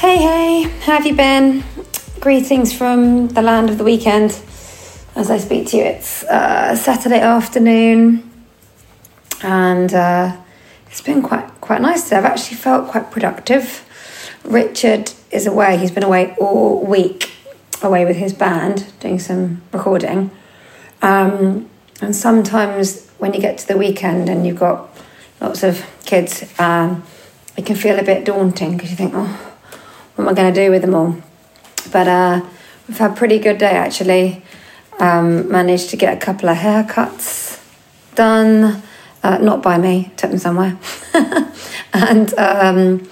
Hey, hey, how have you been? Greetings from the land of the weekend. As I speak to you, it's uh, Saturday afternoon, and uh, it's been quite quite nice today. I've actually felt quite productive. Richard is away; he's been away all week, away with his band, doing some recording. Um, and sometimes when you get to the weekend and you've got lots of kids, um, it can feel a bit daunting because you think, oh what am I going to do with them all? But uh, we've had a pretty good day actually. Um, managed to get a couple of haircuts done, uh, not by me, took them somewhere. and um,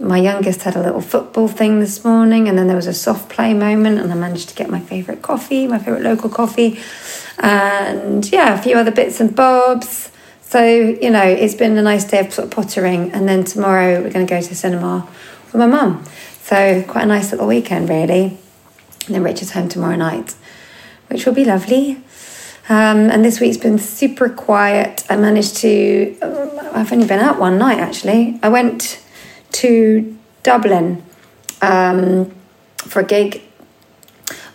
my youngest had a little football thing this morning, and then there was a soft play moment, and I managed to get my favourite coffee, my favourite local coffee, and yeah, a few other bits and bobs. So, you know, it's been a nice day of sort of pottering, and then tomorrow we're going to go to the cinema with my mum. So quite a nice little weekend, really. And then Richard's home tomorrow night, which will be lovely. Um, and this week's been super quiet. I managed to, uh, I've only been out one night actually. I went to Dublin um, for a gig.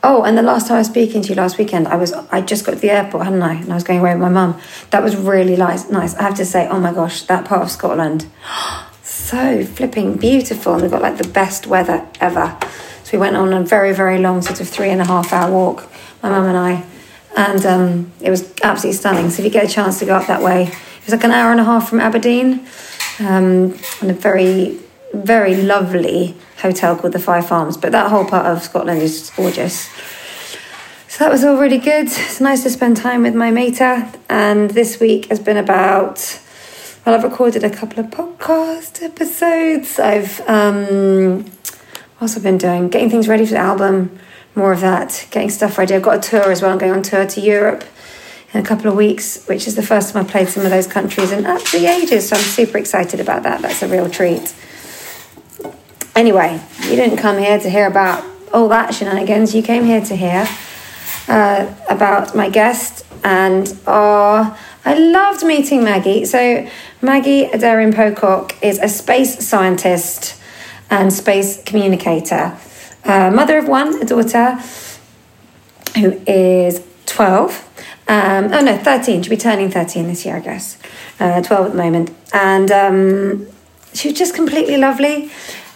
Oh, and the last time I was speaking to you last weekend, I was I just got to the airport, hadn't I? And I was going away with my mum. That was really nice. Nice. I have to say, oh my gosh, that part of Scotland so flipping beautiful and we've got like the best weather ever. So we went on a very, very long sort of three and a half hour walk, my mum and I, and um, it was absolutely stunning. So if you get a chance to go up that way, it was like an hour and a half from Aberdeen, um, and a very, very lovely hotel called the Fife Arms. But that whole part of Scotland is gorgeous. So that was all really good. It's nice to spend time with my mater, and this week has been about well, I've recorded a couple of podcast episodes. I've um, I've been doing? Getting things ready for the album. More of that. Getting stuff ready. I've got a tour as well. I'm going on tour to Europe in a couple of weeks, which is the first time I've played some of those countries in absolutely ages. So I'm super excited about that. That's a real treat. Anyway, you didn't come here to hear about all that shenanigans. You came here to hear uh, about my guest and our. I loved meeting Maggie. So Maggie Aderin-Pocock is a space scientist and space communicator, uh, mother of one, a daughter who is 12. Um, oh no, 13. She'll be turning 13 this year, I guess. Uh, 12 at the moment. And um, she was just completely lovely.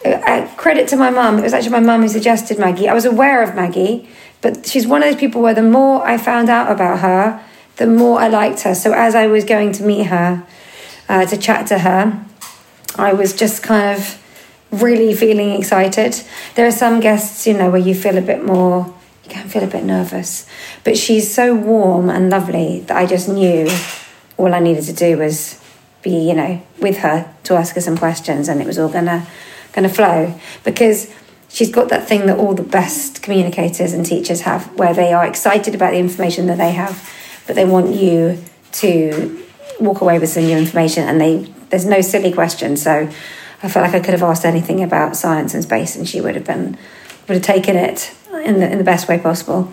Uh, credit to my mum. It was actually my mum who suggested Maggie. I was aware of Maggie, but she's one of those people where the more I found out about her, the more I liked her. So as I was going to meet her, uh, to chat to her. I was just kind of really feeling excited. There are some guests, you know, where you feel a bit more, you can feel a bit nervous. But she's so warm and lovely that I just knew all I needed to do was be, you know, with her to ask her some questions and it was all gonna gonna flow. Because she's got that thing that all the best communicators and teachers have where they are excited about the information that they have, but they want you to walk away with some new information and they there's no silly questions. So i felt like i could have asked anything about science and space and she would have been would have taken it in the, in the best way possible.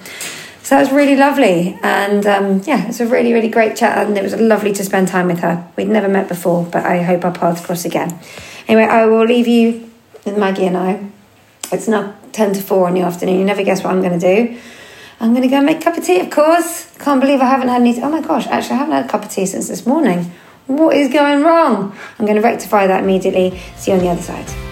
So that was really lovely. And um, yeah it's a really really great chat and it was lovely to spend time with her. We'd never met before but i hope our paths cross again. Anyway i will leave you with maggie and i. It's now 10 to 4 in the afternoon. You never guess what i'm going to do I'm going to go make a cup of tea, of course. Can't believe I haven't had any. Oh my gosh, actually, I haven't had a cup of tea since this morning. What is going wrong? I'm going to rectify that immediately. See you on the other side.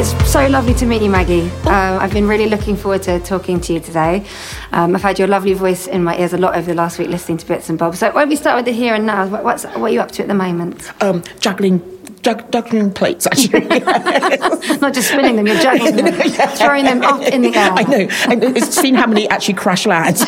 It's so lovely to meet you, Maggie. Um, I've been really looking forward to talking to you today. Um, I've had your lovely voice in my ears a lot over the last week listening to bits and bobs. So why don't we start with the here and now? What's, what are you up to at the moment? Um, juggling juggling plates, actually. Not just spinning them, you're juggling them, yeah. throwing them up in the air. I know. And it's seen how many actually crash land.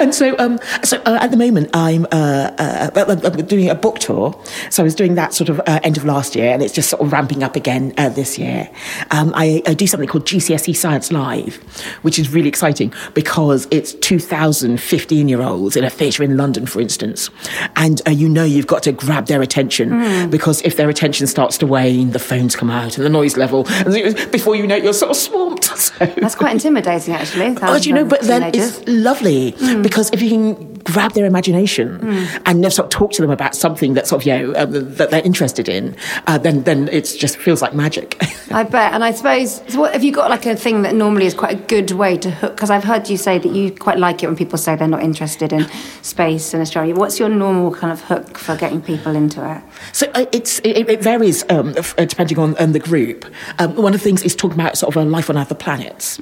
and so, um, so uh, at the moment, I'm uh, uh, uh, uh, doing a book tour. So I was doing that sort of uh, end of last year, and it's just sort of ramping up again uh, this year. Um, I, I do something called GCSE Science Live, which is really exciting because it's 2,000 15 year olds in a theatre in London, for instance. And uh, you know you've got to grab their attention because if their attention starts to wane, the phones come out and the noise level, and before you know it, you're sort of swamped. So. That's quite intimidating, actually. Oh, do you know? But then it's lovely because if you can grab their imagination and sort of talk to them about something that sort of you know um, that they're interested in, uh, then then it just feels like magic. I bet. And I suppose, so what, have you got like a thing that normally is quite a good way to hook? Because I've heard you say that you quite like it when people say they're not interested in space and astronomy. What's your normal kind of hook for getting people into it? So uh, it's it, it varies um, f- uh, depending on, on the group. Um, one of the things is talking about sort of a life on other planets.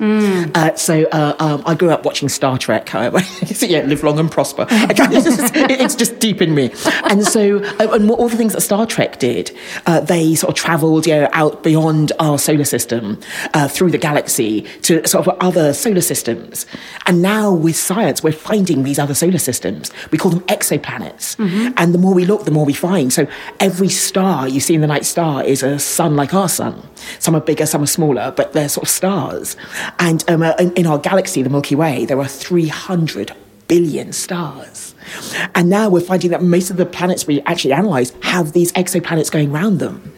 Uh, so uh, um, I grew up watching Star Trek. So yeah, live long and prosper. it's just deep in me. And so, uh, and all the things that Star Trek did, uh, they sort of travelled, you know, out beyond our solar system, uh, through the galaxy to sort of other solar systems. And now with science, we're finding these other solar systems. We call them exoplanets. And the more we look, the more we find. So every star you see in the night star is a sun like our sun. Some are bigger, some are smaller, but they're sort of stars. And um, uh, in, our galaxy, the Milky Way, there are 300 billion stars. And now we're finding that most of the planets we actually analyze have these exoplanets going around them.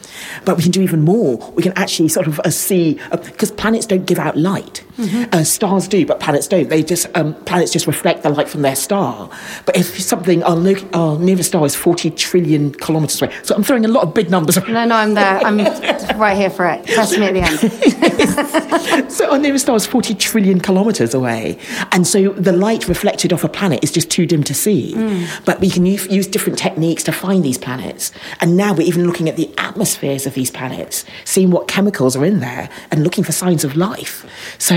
But we can do even more. We can actually sort of uh, see, because planets don't give out light. Uh, stars do, but planets don't. They just um, planets just reflect the light from their star. But if something our, lo- our nearest star is forty trillion kilometers away, so I'm throwing a lot of big numbers. around. No, no, I'm there. I'm right here for it. Test me at the end. So our nearest star is 40 trillion kilometres away. And so the light reflected off a planet is just too dim to see. But we can use, use different techniques to find these planets. And now we're even looking at the atmospheres of these planets, seeing what chemicals are in there and looking for signs of life. So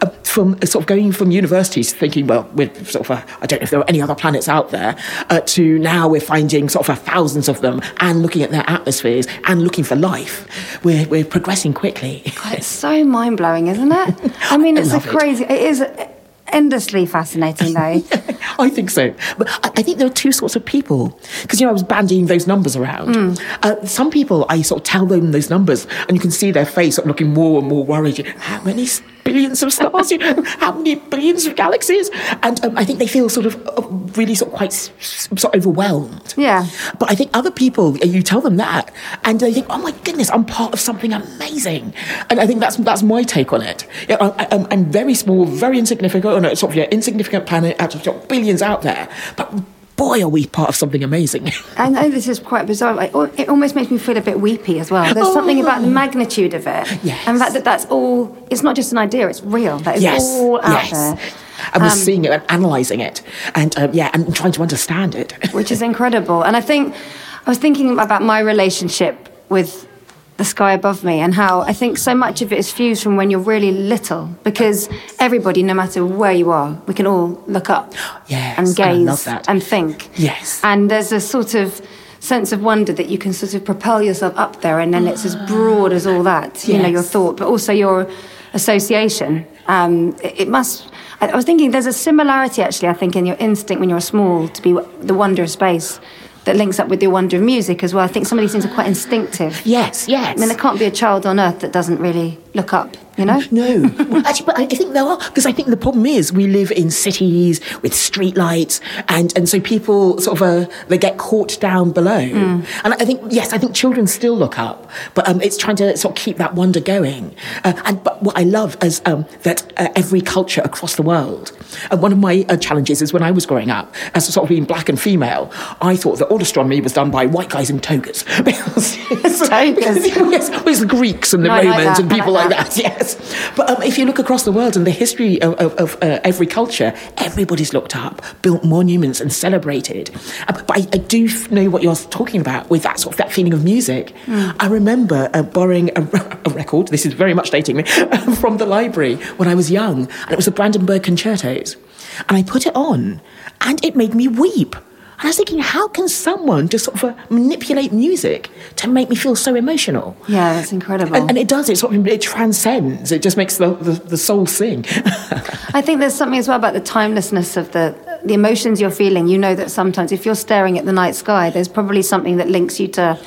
uh, from uh, sort of going from universities thinking, well, we're sort of, uh, I don't know if there are any other planets out there, uh, to now we're finding sort of thousands of them and looking at their atmospheres and looking for life. We're, we're progressing quickly. God, it's so mind blowing, isn't it? I mean, it's a love it. crazy. It is endlessly fascinating, though. I think so. But I, I think there are two sorts of people. Because, you know, I was bandying those numbers around. Uh, some people, I sort of tell them those numbers, and you can see their face sort of looking more and more worried. How many billions of stars? You know, how many billions of galaxies? And um, I think they feel sort of uh, really sort of quite sort of overwhelmed. Yeah. But I think other people, uh, you tell them that, and they think, "Oh my goodness, I'm part of something amazing." And I think that's that's my take on it. Yeah, I, I'm, I'm very small, very insignificant on a sort of yeah, insignificant planet out of billions out there, but boy, are we part of something amazing. I know this is quite bizarre. Like, oh, it almost makes me feel a bit weepy as well. There's something about the magnitude of it, Yes. and the fact that that's all. It's not just an idea; it's real. That is yes, all out yes. there, And we're Um, seeing it and analysing it, and um, yeah, and trying to understand it. which is incredible. And I think I was thinking about my relationship with the sky above me and how I think so much of it is fused from when you're really little because everybody, no matter where you are, we can all look up Yes, and and gaze that. and think. Yes. And there's a sort of sense of wonder that you can sort of propel yourself up there and then it's as broad as all that, you know, your thought, but also your association. Um, it, it must. I, I was thinking there's a similarity actually, I think, in your instinct when you're small to be the wonder of space that links up with your wonder of music as well. I think some of these things are quite instinctive. yes, yes. I mean, there can't be a child on earth that doesn't really look up, you know? No, well, actually, but I think there are because I think the problem is we live in cities with streetlights, and and so people sort of uh, they get caught down below. And I think yes, I think children still look up, but um, it's trying to sort of keep that wonder going. Uh, and but what I love is um, that uh, every culture across the world. and one of my uh, challenges is when I was growing up, as sort of being black and female, I thought that all astronomy was done by white guys in togas. because, Togas. yes, it was the Greeks and the No, I like Romans and people like like that. that. Yes, but um, if you look across the world and the history of, of, of uh, every culture, everybody's looked up, built monuments, and celebrated. Uh, but I, I do know what you're talking about with that sort of that feeling of music. I remember uh, borrowing a, a record. This is very much dating me from the library when I was young, and it was the Brandenburg Concertos, and I put it on, and it made me weep. And I was thinking, how can someone just sort of uh, manipulate music to make me feel so emotional? Yeah, that's incredible. And, and it does. It sort of it transcends. It just makes the, the, the soul sing. I think there's something as well about the timelessness of the the emotions you're feeling, you know that sometimes if you're staring at the night sky, there's probably something that links you to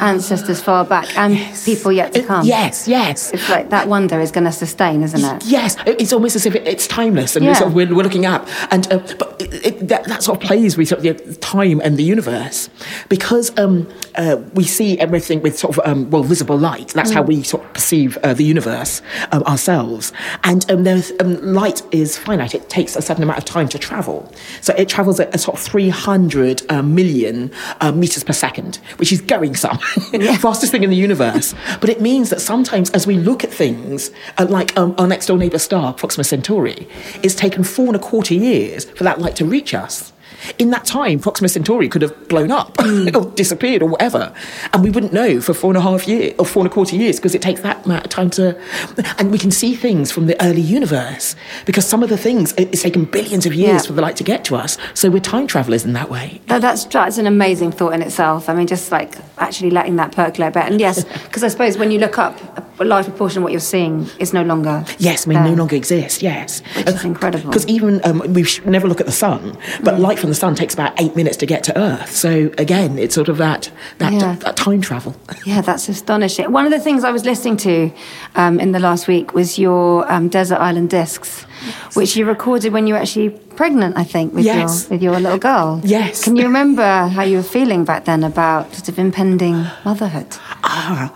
ancestors far back and Yes. people yet to It- come. yes, yes. It's like that wonder is going to sustain, isn't it? Yes, it's almost as if it, it's timeless, and Yeah. it's sort of we're, we're looking up, and uh, but it, it, that, that sort of plays with sort of the time and the universe, because um, uh, we see everything with sort of um, well visible light. That's how we sort of perceive uh, the universe um, ourselves, and um, there's um, light is finite. It takes a certain amount of time to travel, so it travels at a sort of 300 uh, million uh, meters per second, which is going some fastest thing in the universe. But it means that sometimes, as we look at things, uh, like um, our next door neighbour star, Proxima Centauri, it's taken four and a quarter years for that light to reach us. In that time, Proxima Centauri could have blown up mm. or disappeared or whatever, and we wouldn't know for four and a half years or four and a quarter years because it takes that amount of time to. And we can see things from the early universe because some of the things it's taken billions of years Yeah. for the light to get to us. So we're time travelers in that way. That, that's that's an amazing thought in itself. I mean, just like actually letting that percolate a bit. And yes, because I suppose when you look up, a large proportion of what you're seeing is no longer. Yes, I mean, there. no longer exists. Yes, Which is uh, incredible. Because even um, we never look at the sun, but mm. light from the sun takes about eight minutes to get to Earth. So again, it's sort of that that, Yeah. that time travel. Yeah, that's astonishing. One of the things I was listening to um, in the last week was your um, Desert Island Discs, which you recorded when you were actually pregnant, I think, with, Yes. your, with your little girl. Yes. Can you remember how you were feeling back then about sort of impending motherhood? Ah,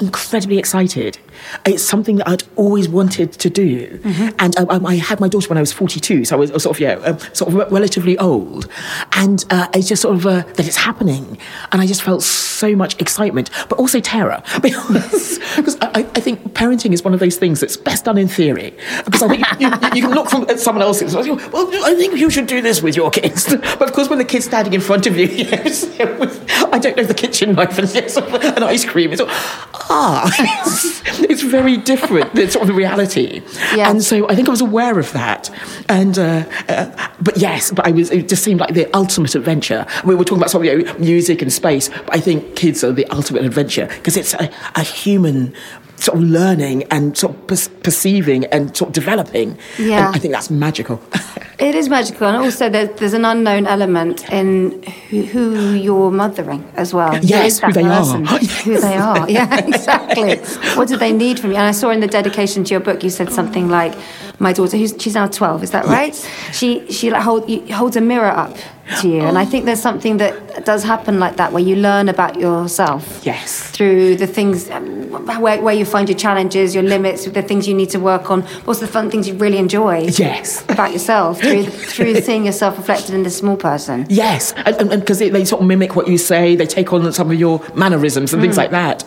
incredibly excited. It's something that I'd always wanted to do, Mm-hmm. and um, I had my daughter when I was forty-two, so I was sort of yeah, um, sort of relatively old, and uh, it's just sort of uh, that it's happening, and I just felt so much excitement, but also terror because because I, I think parenting is one of those things that's best done in theory because I think you, you, can look from at someone else's. Well, I think you should do this with your kids, but of course when the kid's standing in front of you, yes, with, I don't know the kitchen knife and yes, an ice cream. It's all, ah, it's, it's very different. than sort of the reality, Yeah. and so I think I was aware of that. And uh, uh, but yes, but I was. It just seemed like the ultimate adventure. We were talking about of you know, music and space, but I think kids are the ultimate adventure because it's a, a human. Sort of learning and sort of per- perceiving and sort of developing. Yeah. And I think that's magical. It is magical, and also there, there's an unknown element in who, who you're mothering as well. Yes, who they are. person? Who they are. Yeah, exactly. What do they need from you? And I saw in the dedication to your book, you said something like, "My daughter, who's she's now 12, is that right? She she like hold, holds a mirror up to you, and I think there's something that does happen like that, where you learn about yourself yes. through the things um, where, where you find your challenges, your limits, the things you need to work on, also the fun things you really enjoy Yes. about yourself through through seeing yourself reflected in this small person. Yes, and because they, they sort of mimic what you say, they take on some of your mannerisms and things like that.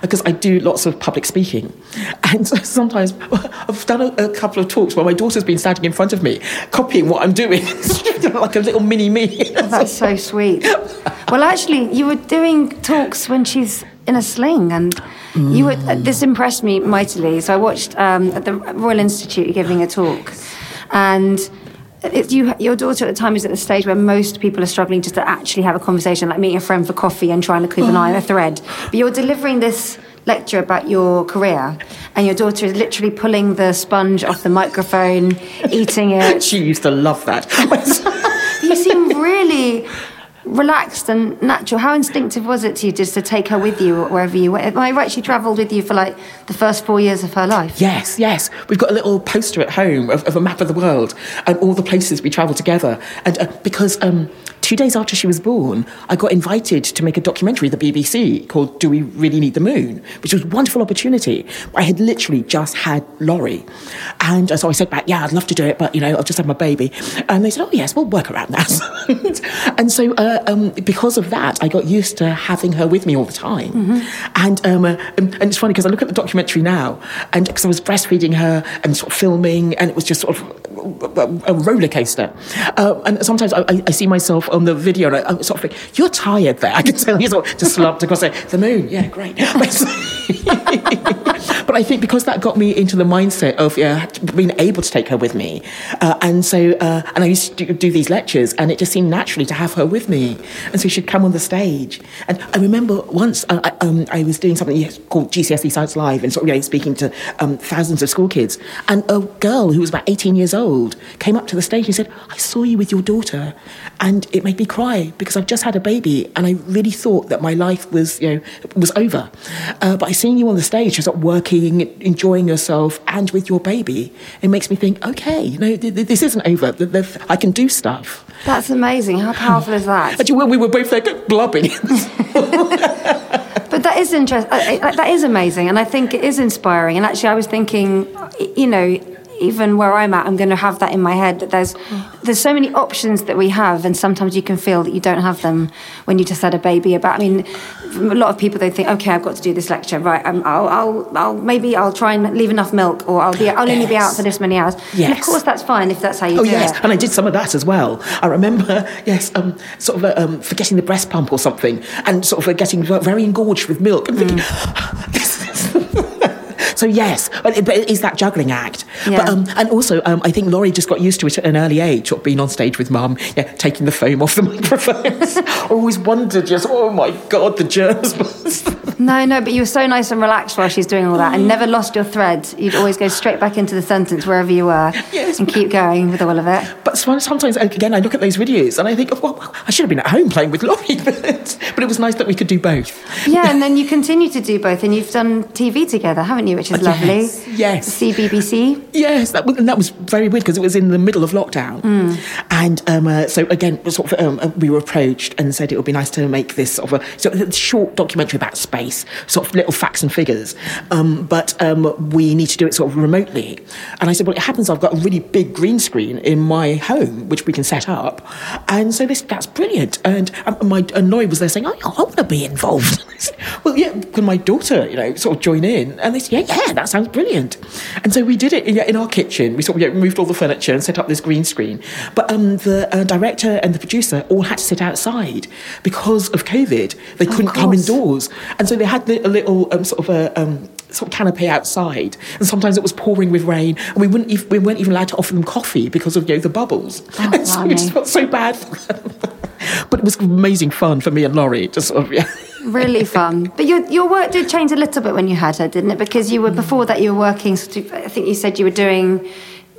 Because I do lots of public speaking, and sometimes I've done a, a couple of talks where my daughter's been standing in front of me, copying what I'm doing, like a little mini me. That's so sweet. Well, actually, you were doing talks when she's in a sling, and you were. uh, This impressed me mightily. So I watched um, at the Royal Institute giving a talk, and. You, your daughter at the time is at the stage where most people are struggling just to actually have a conversation, like meeting a friend for coffee and trying to keep an eye on a thread. But you're delivering this lecture about your career, and your daughter is literally pulling the sponge off the microphone, eating it, she used to love that. you seem really relaxed and natural. How instinctive was it to you just to take her with you wherever you went? Am I right? She travelled with you for like the first four years of her life. Yes, yes. We've got a little poster at home of, of a map of the world and all the places we travelled together. And uh, because um, two days after she was born, I got invited to make a documentary at the BBC called Do We Really Need the Moon? Which was a wonderful opportunity. I had literally just had Laurie. And uh, so I said back, yeah, I'd love to do it, but, you know, I've just had my baby. And they said, oh, yes, we'll work around that. and so uh, um, because of that, I got used to having her with me all the time. And, um, uh, and, and it's funny because I look at the documentary now, and because I was breastfeeding her and sort of filming, and it was just sort of a, roller coaster. Uh, and sometimes I, I- I see myself on the video, and I, sort of think, "You're tired there." I can tell you sort of just slumped across there. The moon, yeah, great. but I think because that got me into the mindset of being able to take her with me, uh, and so uh, and I used to do these lectures, and it just seemed naturally to have her with me, and so she'd come on the stage. And I remember once uh, I, um, I was doing something called GCSE Science Live, and sort of you know, speaking to um, thousands of school kids, and a girl who was about 18 years old came up to the stage and said, "I saw you with your daughter," and it made me cry because I've just had a baby, and I really thought that my life was you know was over. Uh, but I seen you on the stage, just working, enjoying yourself, and with your baby, it makes me think, okay, you know, th- th- this isn't over. I can do stuff. That's amazing. How powerful is that? Well, we were both like blubbing. but that is interesting. That is amazing, and I think it is inspiring. And actually, I was thinking, you know, even where I'm at, I'm going to have that in my head. That there's there's so many options that we have, and sometimes you can feel that you don't have them when you just had a baby. About I mean, a lot of people they think, okay, I've got to do this lecture, right? Um, I'll, I'll, I'll maybe I'll try and leave enough milk, or I'll be I'll yes. only be out for this many hours. Yes. And of course, that's fine if that's how you oh, do yes. it. and I did some of that as well. I remember, yes, um, sort of uh, um, forgetting the breast pump or something, and sort of getting very engorged with milk, and thinking, mm. this so yes, but it, but it is that juggling act. Yeah. But, um, and also, um, I think Laurie just got used to it at an early age, of being on stage with mum, yeah, taking the foam off the microphones. I always wondered, just oh my god, the germs. no, no, but you were so nice and relaxed while she's doing all that, and never lost your thread. You'd always go straight back into the sentence wherever you were, yes, and keep going with all of it. But sometimes, again, I look at those videos and I think, oh, well, I should have been at home playing with Laurie, but, but it was nice that we could do both. Yeah, and then you continue to do both, and you've done TV together, haven't you? Which is lovely. Yes. yes. CBBC. Yes, that was, and that was very weird because it was in the middle of lockdown, mm. and um, uh, so again, sort of, um, uh, we were approached and said it would be nice to make this sort of a, sort of a short documentary about space, sort of little facts and figures, um, but um, we need to do it sort of remotely. And I said, well, it happens I've got a really big green screen in my home which we can set up, and so this that's brilliant. And um, my and Laurie was there saying, oh, I want to be involved. well, yeah, can my daughter, you know, sort of join in? And they said, yeah, yeah, that sounds brilliant. And so we did it in, in our kitchen. We sort of yeah, moved all the furniture and set up this green screen. But um, the uh, director and the producer all had to sit outside because of COVID. They couldn't come indoors, and so they had a little um, sort of a. Um, sort of canopy outside, and sometimes it was pouring with rain, and we wouldn't even, we weren't even allowed to offer them coffee because of you know the bubbles. Oh, so we just felt so bad for them. but it was amazing fun for me and Laurie. Just sort of, yeah. really fun. But your your work did change a little bit when you had her, didn't it? Because you were mm. before that you were working. Sort of, I think you said you were doing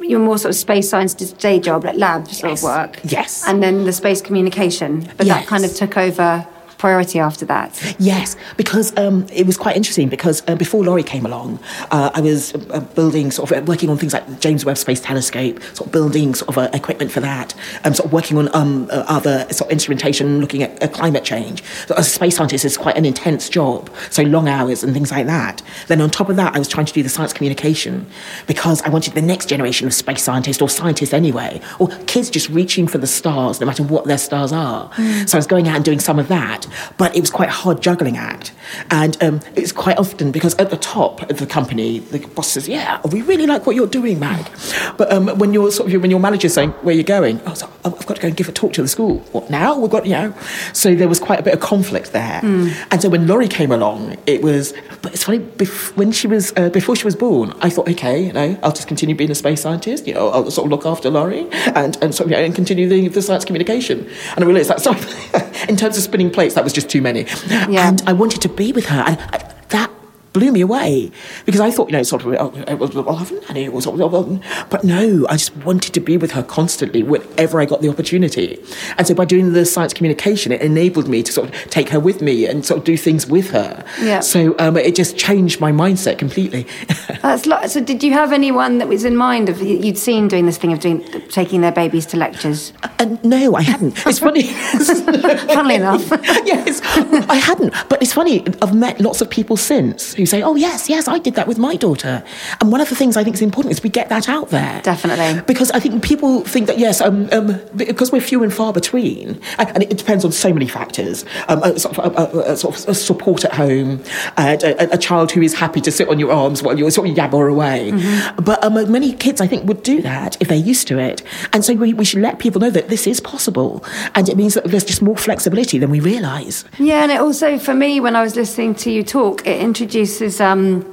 your more sort of space science day job, like lab sort yes. of work. Yes. And then the space communication, but yes. that kind of took over priority after that? Yes, because um, it was quite interesting because uh, before Laurie came along, uh, I was uh, building sort of uh, working on things like James Webb Space Telescope, sort of building sort of uh, equipment for that, um, sort of working on um, uh, other sort of instrumentation, looking at climate change. So as a space scientist, it's quite an intense job, so long hours and things like that. Then on top of that, I was trying to do the science communication because I wanted the next generation of space scientists or scientists anyway, or kids just reaching for the stars, no matter what their stars are. Mm. So I was going out and doing some of that. But it was quite a hard juggling act. And um, it's quite often because at the top of the company, the boss says, Yeah, we really like what you're doing, Mag. But um, when you're sort of when your manager's saying, Where are you going? Oh, so I've got to go and give a talk to the school. What now? We've got, you know. So there was quite a bit of conflict there. Mm. And so when Laurie came along, it was, but it's funny, bef- when she was, uh, before she was born, I thought, okay, you know, I'll just continue being a space scientist, you know, I'll sort of look after Laurie and, and sort of, you know, and continue the, the science communication. And I realised that, sorry, in terms of spinning plates, that was just too many. Yeah. And I wanted to be with her. And I, blew me away because I thought, you know, sort of, oh, well, I haven't had it, was but no, I just wanted to be with her constantly whenever I got the opportunity. And so by doing the science communication, it enabled me to sort of take her with me and sort of do things with her. Yeah. So um, it just changed my mindset completely. That's lo- so. Did you have anyone that was in mind of you'd seen doing this thing of doing taking their babies to lectures? Uh, no, I hadn't. It's funny. Funnily enough, yes, I hadn't. But it's funny. I've met lots of people since who say, "Oh yes, yes, I did that with my daughter." And one of the things I think is important is we get that out there. Definitely. Because I think people think that yes, um, um, because we're few and far between, and, it depends on so many factors. Um, a, sort, of, a, a, sort of support at home, a, a, child who is happy to sit on your arms while you're sort of yabber away. Mm-hmm. But um, many kids, I think, would do that if they're used to it. And so we, we should let people know that this is possible, and it means that there's just more flexibility than we realise. Yeah, and it also for me when I was listening to you talk, it introduced introduces um,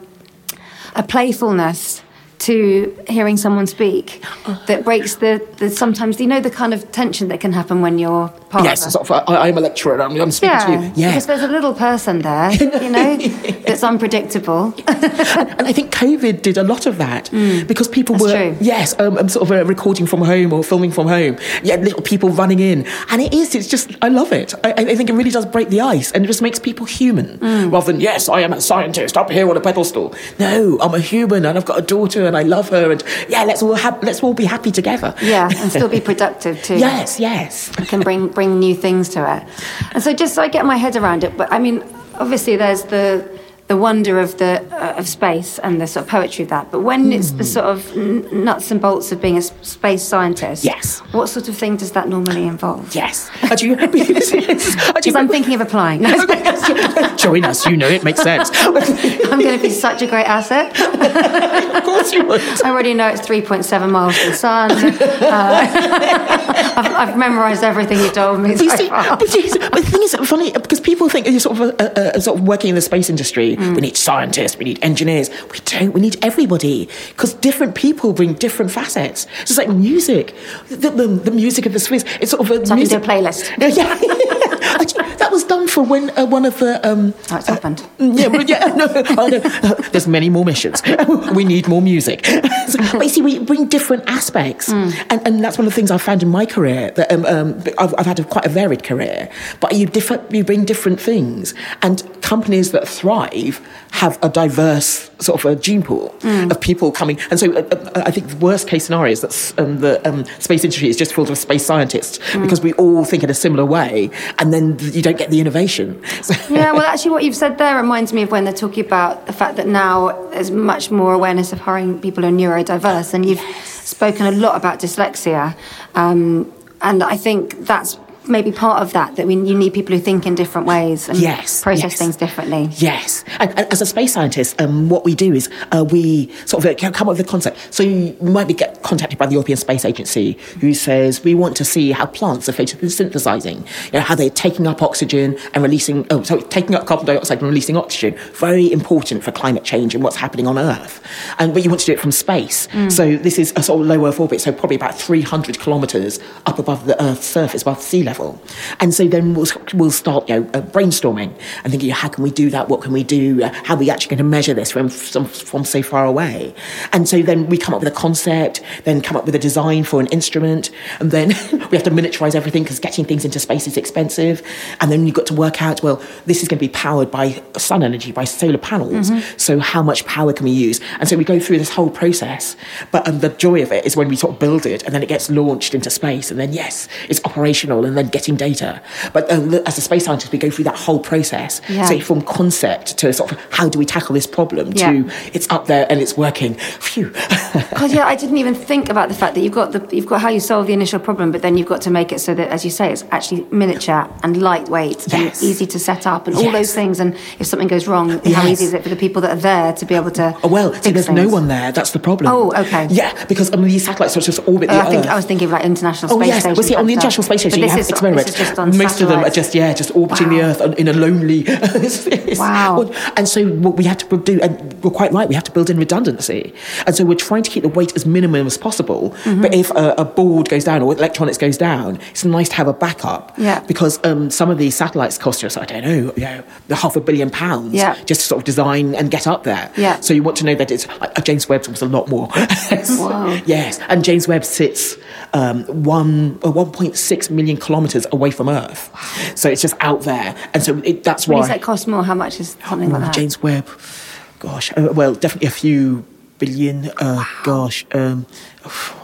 a playfulness to hearing someone speak that breaks the, the sometimes you know the kind of tension that can happen when you're part Yes, of a, sort of, I, I'm a lecturer and I'm, I'm speaking to yeah, you. Yeah. because there's a little person there, you know, that's unpredictable. and I think COVID did a lot of that because people Mm. That's were true. yes, um, um, sort of uh, recording from home or filming from home. Yeah, little people running in, and it is. It's just I love it. I, I think it really does break the ice, and it just makes people human Mm. rather than yes, I am a scientist up here on a pedestal. No, I'm a human, and I've got a daughter, and I love her, and yeah, let's all have, let's all be happy together. Yeah, and still be productive too. Yes, yes. can bring bring new things to it. And so just so I get my head around it, but I mean, obviously there's the the wonder of the uh, of space and the sort of poetry of that. But when it's Hmm. the sort of n- nuts and bolts of being a space scientist, Yes. what sort of thing does that normally involve? Yes. Are you, Because I'm thinking of applying. Join us, you know it makes sense. I'm going to be such a great asset. of course you would. I already know it's 3.7 miles to the sun. Uh, I've, I've memorised everything you told me But so see, far. but, see, but the thing is funny because people think you're sort of a, a, a sort of working in the space industry. Mm. We need scientists, we need engineers. We don't. We need everybody because different people bring different facets. It's like music, the, the, the music of the space. It's sort of a So music. a playlist. Yeah, that was done for when uh, one of the. Um, Oh, it's happened. yeah, but yeah, no, I know. There's many more missions. we need more music. So, but you see, we bring different aspects, Hmm. and, and that's one of the things I've found in my career. That um, um, I've, I've had a, quite a varied career, but you differ, you bring different things, and companies that thrive have a diverse sort of a gene pool Hmm. of people coming. And so, uh, uh, I think the worst case scenario is that um, the um, space industry is just full of space scientists Hmm. because we all think in a similar way, and then you don't get the innovation. So, Yeah, well, actually, what you've said there reminds me of when they're talking about the fact that now there's much more awareness of hiring people who are neurodiverse, and you've spoken a lot about dyslexia, um, and I think that's maybe part of that that we, you need people who think in different ways and Yes, process yes. things differently. Yes, and, and as a space scientist, um, what we do is uh, we sort of uh, come up with a concept. So you might be get contacted by the European Space Agency, who says we want to see how plants are photosynthesizing, you know, how they're taking up oxygen and releasing, oh, so taking up carbon dioxide and releasing oxygen. Very important for climate change and what's happening on Earth. And but you want to do it from space. So this is a sort of low Earth orbit, so probably about 300 kilometres up above the Earth's surface, above sea level. And so then we'll, we'll start, you know, uh, brainstorming and thinking, how can we do that? What can we do? Uh, how are we actually going to measure this from, from, from so far away? And so then we come up with a concept, then come up with a design for an instrument, and then we have to miniaturize everything because getting things into space is expensive. And then you've got to work out, well, this is going to be powered by sun energy, by solar panels. So how much power can we use? And so we go through this whole process. But um, the joy of it is when we sort of build it and then it gets launched into space, and then yes, it's operational, and then getting data. But um, as a space scientist, we go through that whole process. Yeah. So from concept to sort of how do we tackle this problem Yeah. to it's up there and it's working. Phew. Because yeah, I didn't even think about the fact that you've got the you've got how you solve the initial problem, but then you've got to make it so that, as you say, it's actually miniature and lightweight Yes. and easy to set up and all those things. And if something goes wrong, how easy is it for the people that are there to be able to? Oh, well, see, there's no one there. That's the problem. Oh, okay. Yeah, because I mean, these satellites are just orbit the Oh, I think Earth. I was thinking of like international Oh space yes, station. well, see, on the International. Space Station, But this is- experiments. This is just on Most of them are just yeah, just orbiting the Earth in a lonely. it's- it's- Wow. And so what we have to do, and we're quite right, we have to build in redundancy, and so we're trying to keep the weight as minimum as possible. Mm-hmm. But if a, a board goes down or electronics goes down, it's nice to have a backup. Yeah. Because um, some of these satellites cost us, I don't know, you know, half a billion pounds. Yeah. Just to sort of design and get up there. Yeah. So you want to know that it's uh, James Webb was a lot more. Wow. Yes, and James Webb sits um, one uh, 1.6 million kilometers away from Earth, so it's just out there, and so it, that's why you say it costs more, how much is something like Oh, that? James Webb. Gosh, uh, well, definitely a few billion. Uh, Gosh, um,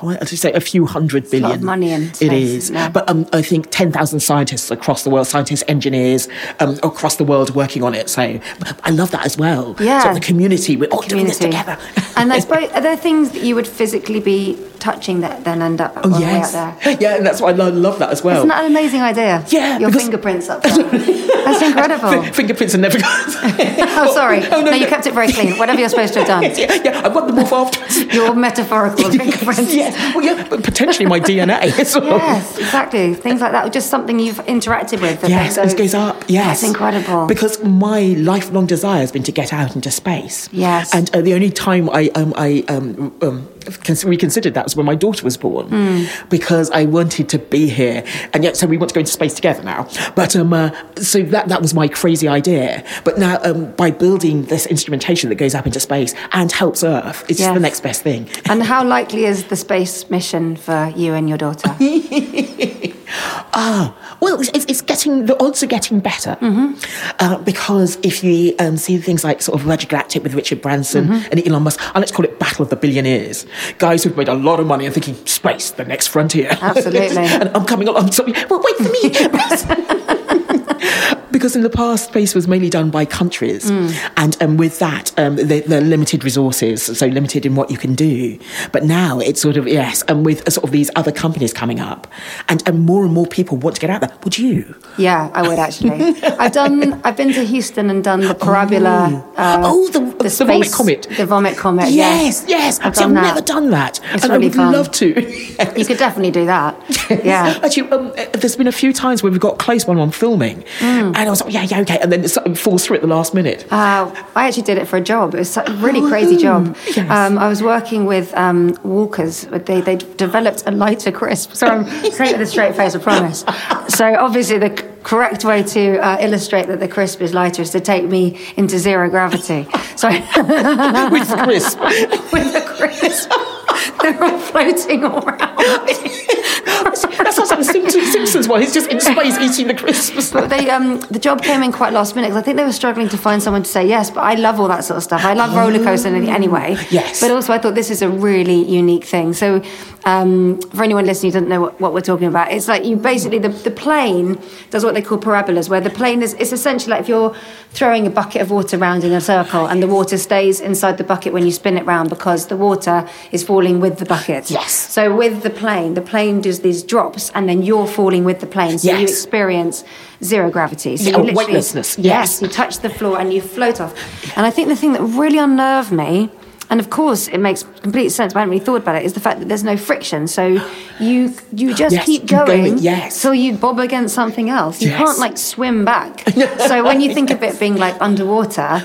what did you say? A few hundred a lot of money in It space, is, yeah. but um, I think ten thousand scientists across the world, scientists, engineers um, across the world working on it. So I love that as well. Yeah. so the community, we're all doing this Community. together. and I suppose are there things that you would physically be touching that then end up Oh yes, way out there? yeah, and that's why I lo- love that as well. Isn't that an amazing idea? Yeah, Your because- fingerprints up there. That's incredible. Fingerprints are never good. oh, sorry. Oh, no, you kept it very clean. Whatever you're supposed to have done. yeah, yeah, I want them off afterwards. Your metaphorical fingerprints. Yes, well, yeah, but potentially my DNA as well. Yes, exactly. Things like that. Just something you've interacted with. Yes, it goes up. Yes, That's incredible. Because my lifelong desire has been to get out into space. Yes. and uh, the only time I um, I um, um, cons- reconsidered that was when my daughter was born, Hmm. because I wanted to be here, and yet so we want to go into space together now. But um, uh, so that that was my crazy idea. But now um, by building this instrumentation that goes up into space and helps Earth, it's Yes. the next best thing. And how likely is the space mission for you and your daughter? Ah, well, it's, it's- getting the odds are getting better Mm-hmm. uh, because if you um, see things like sort of Virgin Galactic with Richard Branson Mm-hmm. and Elon Musk, and let's call it Battle of the Billionaires, guys who've made a lot of money and thinking space, the next frontier. Absolutely. and I'm coming along. So, well, wait for me. because in the past, space was mainly done by countries, Mm. and um, with that, um, they're limited resources, so limited in what you can do. But now it's sort of yes, and with uh, sort of these other companies coming up, and, and more and more people want to get out there. Would you? Yeah, I would actually. I've done. I've been to Houston and done the parabola. Uh, oh, the, the, vomit comet. The vomit comet. Yes, yes. I've I've that. never done that, It's and really I would fun. love to. You could definitely do that. Yeah. Actually, um, uh, there's been a few times where we've got close when I'm filming, Mm. and was like, yeah, yeah, okay, and then it falls through at the last minute. Uh, I actually did it for a job. It was a really crazy job. yes. Um, I was working with um, Walkers. They they developed a lighter crisp. So I'm saying it with a straight face, I promise. So obviously the correct way to uh, illustrate that the crisp is lighter is to take me into zero gravity. So with the crisp. with the crisp, they're all floating all around. That sounds like the Simpsons, Simpsons one. He's just in space eating the crisps. But they, um, the job came in quite last minute because I think they were struggling to find someone to say yes. But I love all that sort of stuff. I love roller coasters any- anyway. Yes. But also, I thought this is a really unique thing. So, um, for anyone listening who doesn't know what, what we're talking about, it's like you basically the, the plane does what they call parabolas, where the plane is it's essentially like if you're throwing a bucket of water around in a circle and the water stays inside the bucket when you spin it round because the water is falling with the bucket. Yes. So with the plane, the plane does these drops, and then you're falling with the plane. So you experience zero gravity. So Yeah, you weightlessness, Yes. yes. you touch the floor and you float off. And I think the thing that really unnerved me. And of course, it makes complete sense. I hadn't really thought about it. Is the fact that there's no friction, so you you just Yes, keep going, going, yes. till you bob against something else. You Yes. can't like swim back. so when you think of it being like underwater,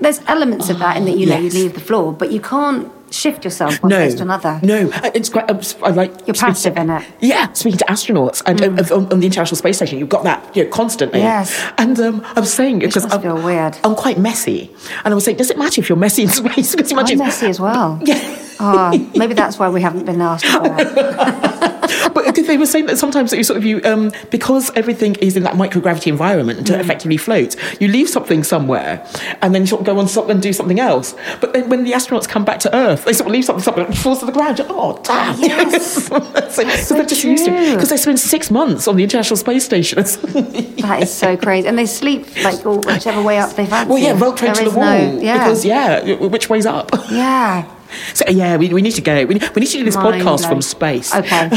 there's elements of that in that you know yes. you leave the floor, but you can't shift yourself one No, place to another. no, Uh, it's quite. um, I like You're passive to- in it. Yeah, speaking to astronauts and uh, on, on the International Space Station, you've got that you know, constantly. Yes. And um, I was saying because I'm, feel weird. I'm quite messy, and I was saying, does it matter if you're messy in space? Because I'm messy as well. Yeah. Oh, maybe that's why we haven't been asked but they were saying that sometimes you sort of you um, because everything is in that microgravity environment to effectively float. You leave something somewhere, and then you sort of go on something and do something else. But then when the astronauts come back to Earth, they sort of leave something something and it falls to the ground. You're, oh damn! Yes. so, so they're just used to true. because they spend six months on the International Space Station. That is so crazy. And they sleep like all, whichever way up they fancy. well, yeah, Velcro There to the wall no- yeah. because yeah, which way's up? Yeah. So yeah, we, we need to go. We we need to do this Mind podcast blown. from space. Okay.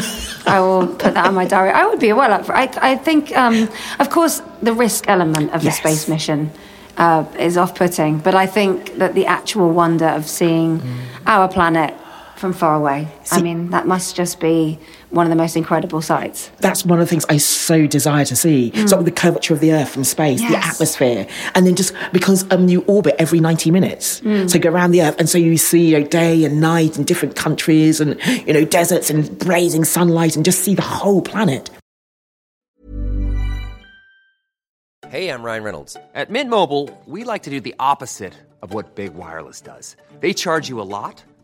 I will put that on my diary. I would be well up for I, I think, um, of course, the risk element of the Yes. space mission uh, is off putting, but I think that the actual wonder of seeing our planet from far away, I mean, that must just be one of the most incredible sights. that's one of the things I so desire to see. Sort of the curvature of the Earth from space, the Mm. Atmosphere, and then just because um, you orbit every ninety minutes, Mm. so go around the Earth, and so you see you know, day and night in different countries, and you know deserts and blazing sunlight, and just see the whole planet. Hey, I'm Ryan Reynolds. At Mint Mobile, we like to do the opposite of what Big Wireless does. They charge you a lot,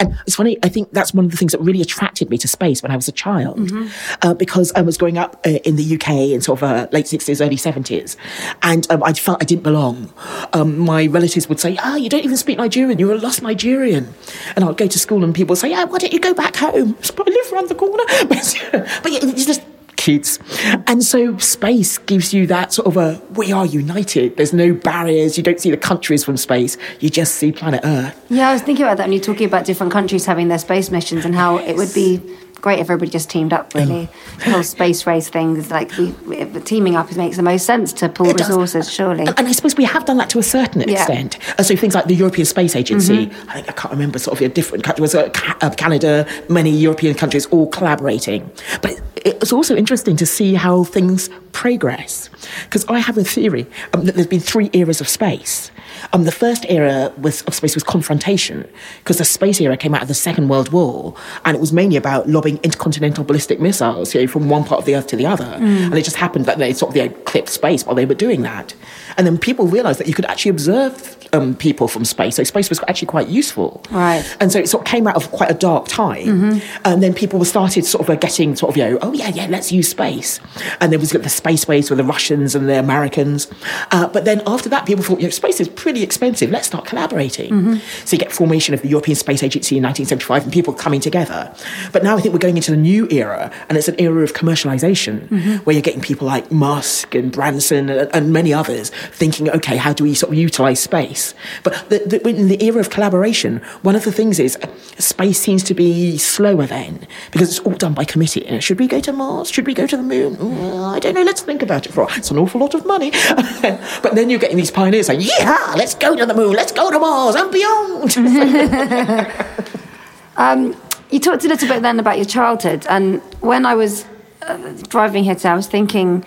And it's funny, I think that's one of the things that really attracted me to space when I was a child, Mm-hmm. uh, because I was growing up uh, in the UK in sort of uh, late 60s, early 70s, and um, I felt I didn't belong. Um, my relatives would say, Ah, you don't even speak Nigerian, you're a lost Nigerian. And I'd go to school and people would say, Yeah, why don't you go back home? I live around the corner. But, but yeah, it's just kids. And so space gives you that sort of a we are united. There's no barriers. You don't see the countries from space. You just see planet Earth. Yeah, I was thinking about that when you're talking about different countries having their space missions and how it would be great if everybody just teamed up. Really, the whole space race thing is like we, we, teaming up makes the most sense to pool It does. resources. Surely, And I suppose we have done that to a certain Yeah. extent. Uh, so things like the European Space Agency, I think I can't remember sort of a different country, was uh, Canada, many European countries all collaborating. But it's also interesting to see how things progress. Because I have a theory um, that there's been three eras of space. Um, the first era was, of space was confrontation, because the space era came out of the Second World War, and it was mainly about lobbing intercontinental ballistic missiles you know, from one part of the Earth to the other. And it just happened that they sort of they eclipsed space while they were doing that. And then people realised that you could actually observe um, people from space. So space was actually quite useful. Right. And so it sort of came out of quite a dark time. And then people were started sort of uh, getting sort of, you know, oh yeah, yeah, let's use space. And there was the space ways with the Russians and the Americans. Uh, but then after that, people thought, you know, space is pretty expensive. Let's start collaborating. So you get formation of the European Space Agency in 1975 and people coming together. But now I think we're going into the new era, and it's an era of commercialization where you're getting people like Musk and Branson and, and many others thinking, okay, how do we sort of utilize space? But the, the, in the era of collaboration, one of the things is space seems to be slower then because it's all done by committee. Know, should we go to Mars? Should we go to the moon? Mm, I don't know. Let's think about it for. a. It's an awful lot of money. but then you're getting these pioneers saying, yeah, let's go to the moon. Let's go to Mars and beyond. you talked a little bit then about your childhood, and when I was uh, driving here today, I was thinking.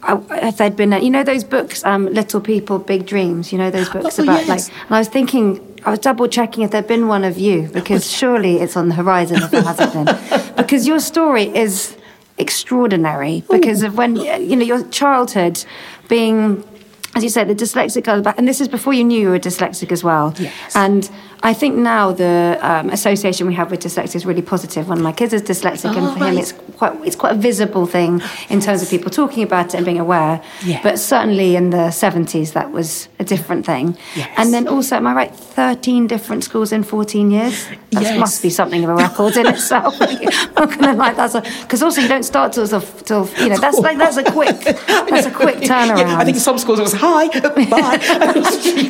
I, if there'd been, a, you know, those books, um, Little People, Big Dreams. You know those books Oh, about yes. like. And I was thinking, I was double checking if there'd been one of you because surely it's on the horizon if it hasn't been, because your story is extraordinary because of when uh, you know your childhood being. As you said, the dyslexic girl back, and this is before you knew you were dyslexic as well. Yes. And I think now the um, association we have with dyslexia is really positive. One of my kids is dyslexic, Oh, and for him, it's quite it's quite a visible thing in terms of people talking about it and being aware. Yes. But certainly in the seventies, that was a different thing. Yes. And then also, am I right? Thirteen different schools in fourteen years. That Yes. must be something of a record in itself. I'm not gonna lie, that's because also you don't start till till you know that's like that's a quick that's a quick turnaround. Yeah, I think in some schools it was hi, bye.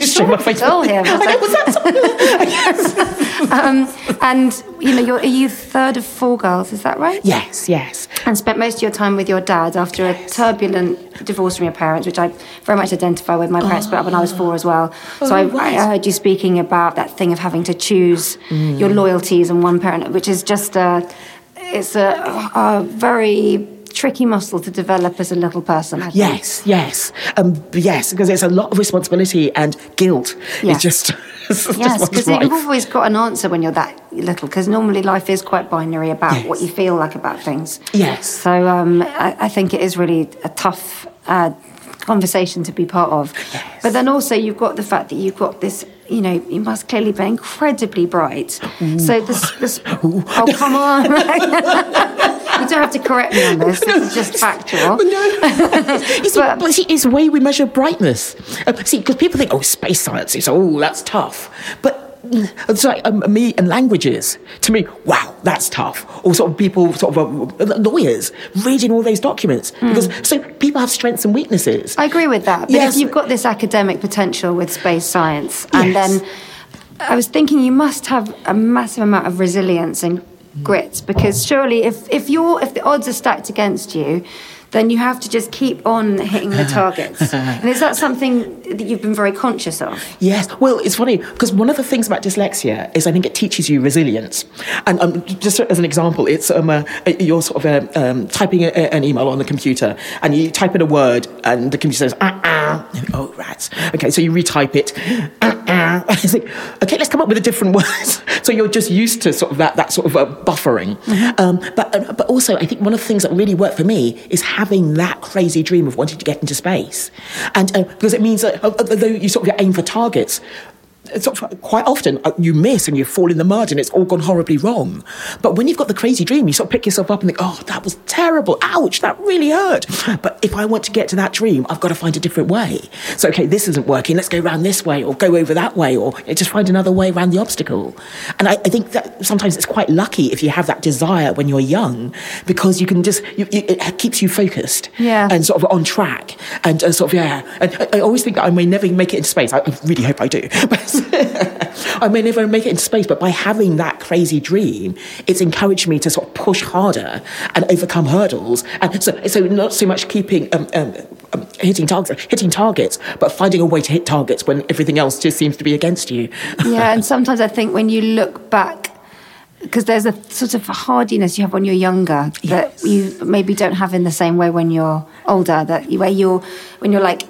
Show my face. Here, I was it? was that. um, and you know, you're, are you third of four girls? Is that right? yes, yes. and spent most of your time with your dad after a turbulent divorce from your parents, which I very much identify with. My parents split up when I was four as well. So I, I heard you speaking about that thing of having to choose your loyalties and one parent, which is just a, it's a, a very tricky muscle to develop as a little person. Yes, yes, um, yes, because it's a lot of responsibility and guilt. Yeah. It's just Yes, because you've always got an answer when you're that little. Because normally life is quite binary about Yes. what you feel like about things. Yes. So um, I, I think it is really a tough uh, conversation to be part of. Yes. But then also you've got the fact that you've got this. You know, you must clearly be incredibly bright. So this, this oh come on! you don't have to correct me on this. This is just factual. But no, you see, But- see, it's the way we measure brightness. Uh, see, because people think, oh, space science is, oh, that's tough. But mm, it's like um, me and languages. To me, wow, that's tough. Or sort of people, sort of uh, lawyers, reading all those documents. Because so people have strengths and weaknesses. I agree with that. But Yes. if you've got this academic potential with space science, and Yes. then I was thinking you must have a massive amount of resilience and grit because surely if, if you're if the odds are stacked against you, then you have to just keep on hitting the targets. and is that something that you've been very conscious of? Yes. Well, it's funny because one of the things about dyslexia is I think it teaches you resilience. And um, just as an example, it's um, uh, you're sort of uh, um, typing a, an email on the computer and you type in a word and the computer says, ah, ah. Oh, rats. Okay, so you retype it. Ah, ah. It's like, okay, let's come up with a different word. so you're just used to sort of that, that sort of uh, buffering. Um, but, uh, but also, I think one of the things that really worked for me is having that crazy dream of wanting to get into space. And uh, because it means that uh, although you sort of aim for targets, quite often uh, you miss and you fall in the mud and it's all gone horribly wrong. But when you've got the crazy dream, you sort of pick yourself up and think, oh, that was terrible. Ouch, that really hurt. But if I want to get to that dream, I've got to find a different way. So, okay, this isn't working. Let's go around this way or go over that way or just find another way around the obstacle. And I, I think that sometimes it's quite lucky if you have that desire when you're young because you can just, you, you, it keeps you focused Yeah. and sort of on track and uh, sort of, yeah. And I, I always think that I may never make it into space. I, I really hope I do. But I may never make it into space, but by having that crazy dream, it's encouraged me to sort of push harder and overcome hurdles. And so, so not so much keeping um, um, um, hitting targets, hitting targets, but finding a way to hit targets when everything else just seems to be against you. yeah, and sometimes I think when you look back, because there's a sort of hardiness you have when you're younger that Yes. you maybe don't have in the same way when you're older. That you, where you're when you're like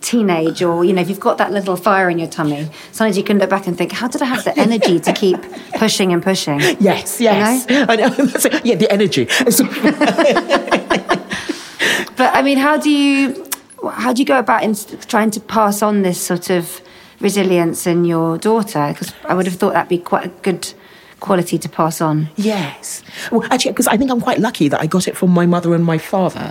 teenage or you know if you've got that little fire in your tummy sometimes you can look back and think how did i have the energy to keep pushing and pushing Yes, yes. I know. Yeah, the energy. But I mean, how do you how do you go about in trying to pass on this sort of resilience in your daughter? Because I would have thought that'd be quite a good quality to pass on. Yes. Well, actually, because I think I'm quite lucky that I got it from my mother and my father.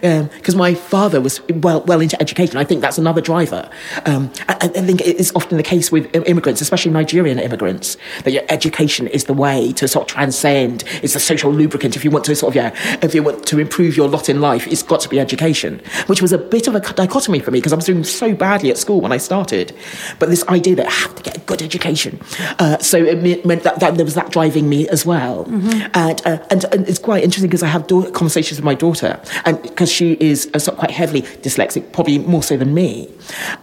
Because my father was well well into education. I think that's another driver. Um, I, I think it's often the case with immigrants, especially Nigerian immigrants, that your education is the way to sort of transcend. It's a social lubricant. If you want to sort of yeah, if you want to improve your lot in life, it's got to be education, which was a bit of a dichotomy for me because I was doing so badly at school when I started. But this idea that I have to get a good education, uh, so it meant that, that there was that driving me as well. And, uh, and and it's quite interesting because I have conversations with my daughter, and because she is uh, sort of quite heavily dyslexic, probably more so than me,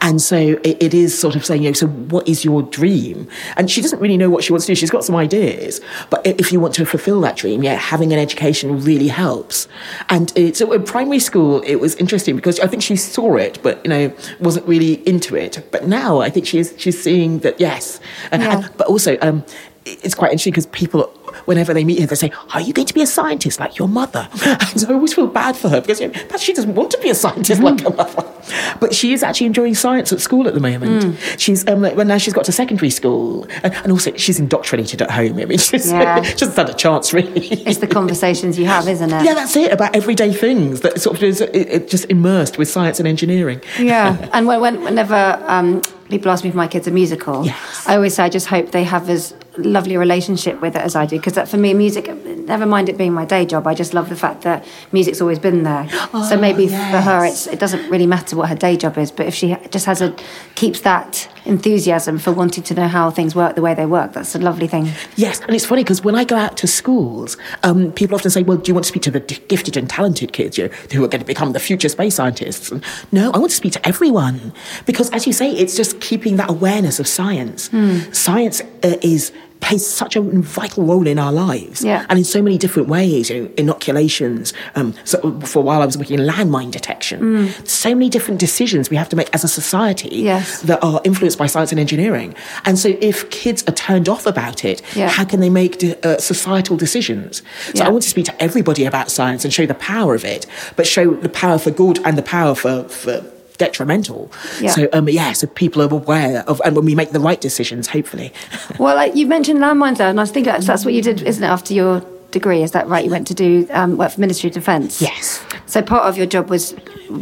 and so it, it is sort of saying, you know, so what is your dream? And she doesn't really know what she wants to do. She's got some ideas, but if you want to fulfil that dream, yeah, having an education really helps. And it, so in primary school, it was interesting because I think she saw it, but you know, wasn't really into it. But now I think she's she's seeing that yes, and, Yeah. and but also um, it's quite interesting because people, whenever they meet her, they say, "Are you going to be a scientist like your mother?" And so I always feel bad for her because you know, she doesn't want to be a scientist like her mother, but she is actually enjoying science at school at the moment. She's um, like, well now she's got to secondary school, and, and also she's indoctrinated at home. I mean, she's, Yeah. she hasn't had a chance really. It's the conversations you have, isn't it? yeah, that's it about everyday things that sort of is it, it just immersed with science and engineering. Yeah, and when, when, whenever um, people ask me if my kids are musical, Yes. I always say I just hope they have as lovely a relationship with it as I do. Because for me, music, never mind it being my day job, I just love the fact that music's always been there. Oh, so maybe for her, it's, it doesn't really matter what her day job is, but if she just has a keeps that enthusiasm for wanting to know how things work the way they work, that's a lovely thing. Yes, and it's funny because when I go out to schools, um, people often say, "Well, do you want to speak to the gifted and talented kids you know, who are going to become the future space scientists?" And no, I want to speak to everyone because, as you say, it's just keeping that awareness of science. Science uh, is plays such a vital role in our lives, Yeah. and in so many different ways. You know, inoculations. Um, so for a while, I was working in landmine detection. So many different decisions we have to make as a society Yes. that are influenced by science and engineering. And so, if kids are turned off about it, Yeah. how can they make de- uh, societal decisions? So, Yeah. I want to speak to everybody about science and show the power of it, but show the power for good and the power for. for detrimental Yeah. so um yeah so people are aware of and when we make the right decisions hopefully Well, like you mentioned landmines there, and I think that's, that's what you did, isn't it, after your degree? Is that right? You went to do um, work for Ministry of Defence. yes So part of your job was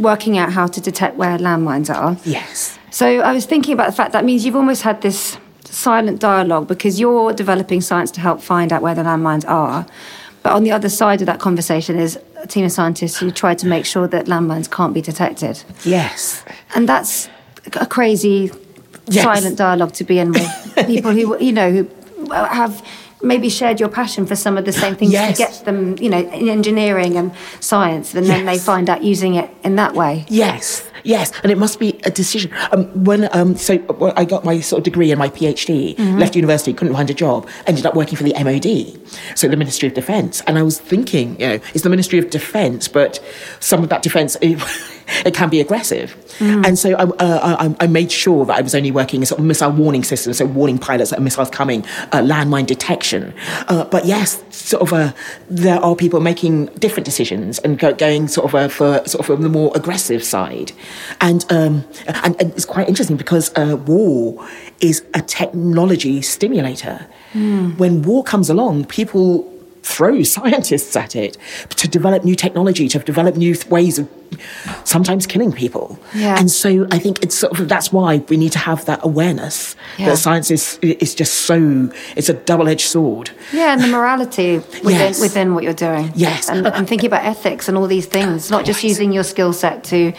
working out how to detect where landmines are. yes So I was thinking about the fact that means you've almost had this silent dialogue because you're developing science to help find out where the landmines are. But on the other side of that conversation is a team of scientists who try to make sure that landmines can't be detected. yes And that's a crazy Yes. silent dialogue to be in with people who, you know, who have maybe shared your passion for some of the same things Yes. to get them, you know, in engineering and science, and then they find out using it in that way. Yes, yes, and it must be a decision. Um, when um, so when I got my sort of degree and my PhD, left university, couldn't find a job, ended up working for the MOD, so the Ministry of Defence, and I was thinking, you know, it's the Ministry of Defence, but some of that defence. It, it can be aggressive. And so I, uh, I, I made sure that I was only working in sort of missile warning systems, so warning pilots that missiles coming, uh, landmine detection. Uh, but yes, sort of uh, there are people making different decisions and go, going sort of uh, for sort of the more aggressive side. And, um, and, and it's quite interesting because uh, war is a technology stimulator. When war comes along, people throw scientists at it to develop new technology, to develop new th- ways of sometimes killing people. Yeah. And so I think it's sort of that's why we need to have that awareness Yeah. that science is is just so it's a double edged sword. Yeah, and the morality within, Yes. within what you're doing. Yes. And, and thinking about ethics and all these things, not just using your skill set to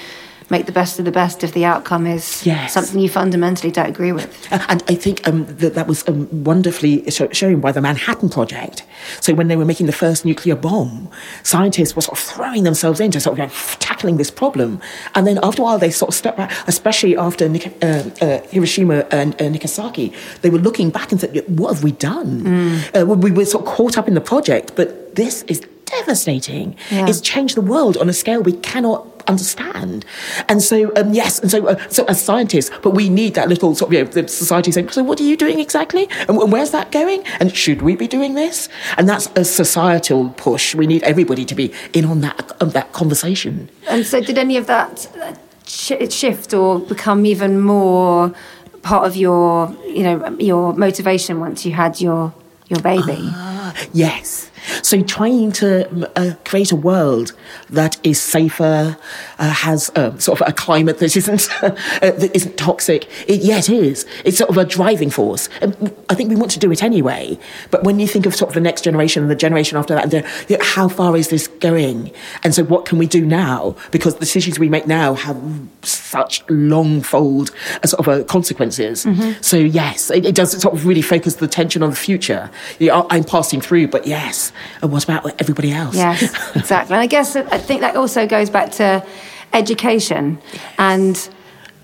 make the best of the best if the outcome is Yes. something you fundamentally don't agree with. And I think um, that that was um, wonderfully sho- shown by the Manhattan Project. So when they were making the first nuclear bomb, scientists were sort of throwing themselves into sort of like tackling this problem. And then after a while, they sort of stepped back, especially after Nik- uh, uh, Hiroshima and uh, Nagasaki. They were looking back and said, "What have we done? Uh, we were sort of caught up in the project, but this is." Devastating. Yeah. It's changed the world on a scale we cannot understand. And so, um, yes, and so, uh, so as scientists, but we need that little sort of, you know, the society saying, so what are you doing exactly? And, and where's that going? And should we be doing this? And that's a societal push. We need everybody to be in on that, on that conversation. And so, did any of that uh, sh- shift or become even more part of your, you know, your motivation once you had your your baby? Ah, yes. So trying to uh, create a world that is safer, uh, has um, sort of a climate that isn't uh, that isn't toxic. It, yeah, is. It's sort of a driving force. And I think we want to do it anyway. But when you think of sort of the next generation and the generation after that, and the, you know, how far is this going? And so what can we do now? Because the decisions we make now have such long-fold uh, sort of uh, consequences. So yes, it, it does sort of really focus the attention on the future. You know, I'm passing through, but yes, and what about everybody else? Yes, exactly. And I guess I think that also goes back to education. And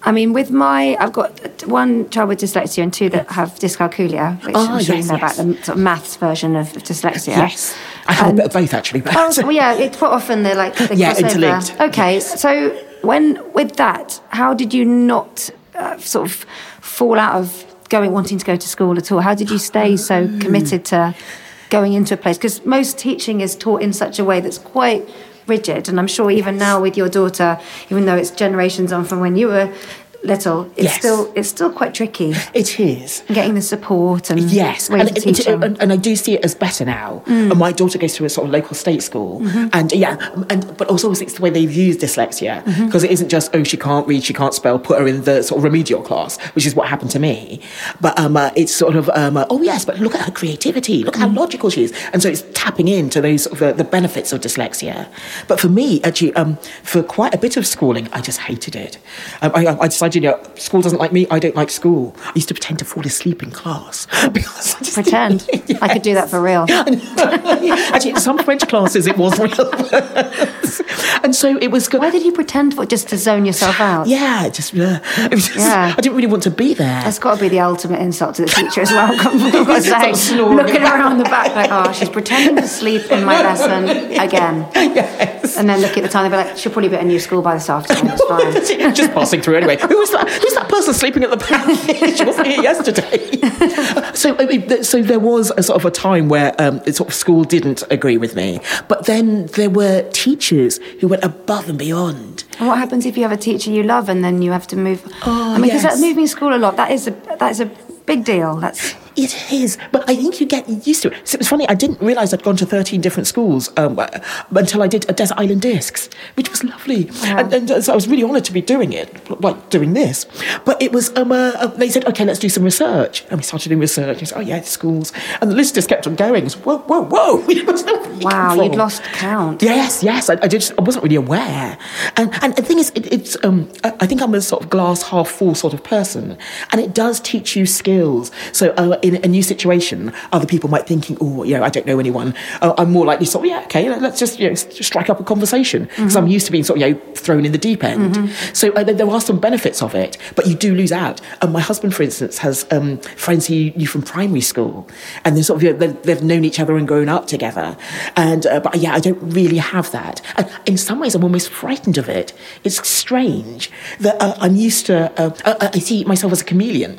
I mean, with my, I've got one child with dyslexia and two that have dyscalculia, which Ah, I'm sure yes, you know yes. about the sort of maths version of dyslexia. Yes. I have And- a bit of both actually. But Oh, well, yeah, it's quite often they're like they Yeah, cross over. interlinked. Okay, so when with that, how did you not uh, sort of fall out of going wanting to go to school at all? How did you stay so Mm. committed to going into a place? Because most teaching is taught in such a way that's quite rigid, and I'm sure even now with your daughter, even though it's generations on from when you were little, it's Yes. still it's still quite tricky it is. getting the support and Yes, and, of it- it- and, and I do see it as better now. Mm. And my daughter goes to a sort of local state school, and yeah, and but also it's the way they've used dyslexia Mm-hmm. because it isn't just oh she can't read, she can't spell, put her in the sort of remedial class, which is what happened to me. But um, uh, it's sort of um, uh, oh yes, but look at her creativity, look Mm. how logical she is, and so it's tapping into those sort of uh, the benefits of dyslexia. But for me, actually, um, for quite a bit of schooling, I just hated it. Um, I, I decided, you know, school doesn't like me. I don't like school. I used to pretend to fall asleep in class because I just Pretend. I could do that for real. Actually, in some French classes it was real. and so it was good. Why did you pretend for just to zone yourself out? Yeah, just, uh, it was just Yeah. I didn't really want to be there. That's got to be the ultimate insult to the teacher as well. I've got to say, looking around the back like, oh, she's pretending to sleep in my lesson again. yes. And then look at the time, they'll be like, she'll probably be at a new school by this afternoon. It's fine. just passing through anyway. Who was that? Who's that person sleeping at the back? she wasn't here yesterday. so, I mean, so there was a sort of a time where um, the sort of school didn't agree with me, but then there were teachers who went above and beyond. And what happens if you have a teacher you love and then you have to move? Oh, I mean, because yes. moving school a lot, that is a that is a big deal. That's It is, but I think you get used to it. So it was funny. I didn't realise I'd gone to thirteen different schools um, uh, until I did a Desert Island Discs, which was lovely, and, and uh, so I was really honoured to be doing it, like doing this. But it was. Um, uh, uh, they said, "Okay, let's do some research," and we started doing research. I said, "Oh yeah, schools," and the list just kept on going. It's, whoa, whoa, whoa! Wow, you'd lost count. Yes, yes. I, I just I wasn't really aware, and and the thing is, it, it's um I I think I'm a sort of glass half full sort of person, and it does teach you skills. So uh, in a new situation, other people might thinking, oh, you know, I don't know anyone. Uh, I'm more likely sort of, yeah, okay, let's just you know, strike up a conversation because I'm used to being sort of you know thrown in the deep end. So uh, there are some benefits of it, but you do lose out. And my husband, for instance, has um, friends he knew from primary school, and they're sort of you know, they've, they've known each other and grown up together. And uh, but yeah, I don't really have that. And in some ways, I'm almost frightened of it. It's strange that uh, I'm used to. Uh, uh, I see myself as a chameleon.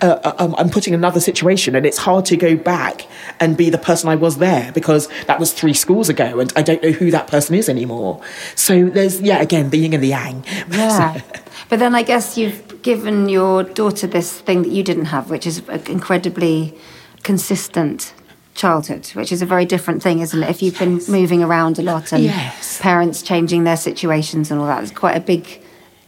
Uh, uh, um, I'm putting another situation, and it's hard to go back and be the person I was there because that was three schools ago, and I don't know who that person is anymore. So there's yeah, again, the yin and the yang. Yeah. but then I guess you've given your daughter this thing that you didn't have, which is an incredibly consistent childhood, which is a very different thing, isn't it? If you've been moving around a lot and Yes. parents changing their situations and all that, it's quite a big.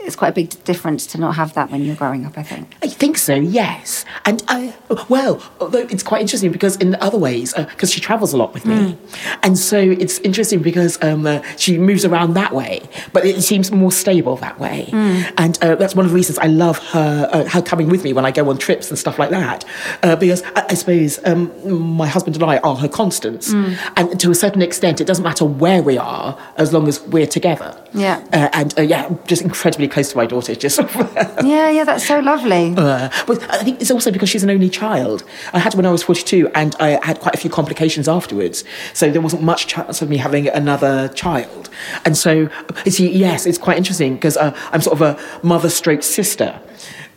It's quite a big difference to not have that when you're growing up. I think. I think so, yes. And I, well, although it's quite interesting because in other ways, because she travels a lot with me, and so it's interesting because um, uh, she moves around that way, but it seems more stable that way. And uh, that's one of the reasons I love her, uh, her coming with me when I go on trips and stuff like that, uh, because I, I suppose um, my husband and I are her constants, and to a certain extent, it doesn't matter where we are as long as we're together. Yeah. Uh, and uh, yeah, just incredibly close to my daughter. Just Yeah, yeah, that's so lovely. uh, but I think it's also because she's an only child. I had when I was 42 and I had quite a few complications afterwards. So there wasn't much chance of me having another child. And so, see, yes, it's quite interesting because uh, I'm sort of a mother stroke sister,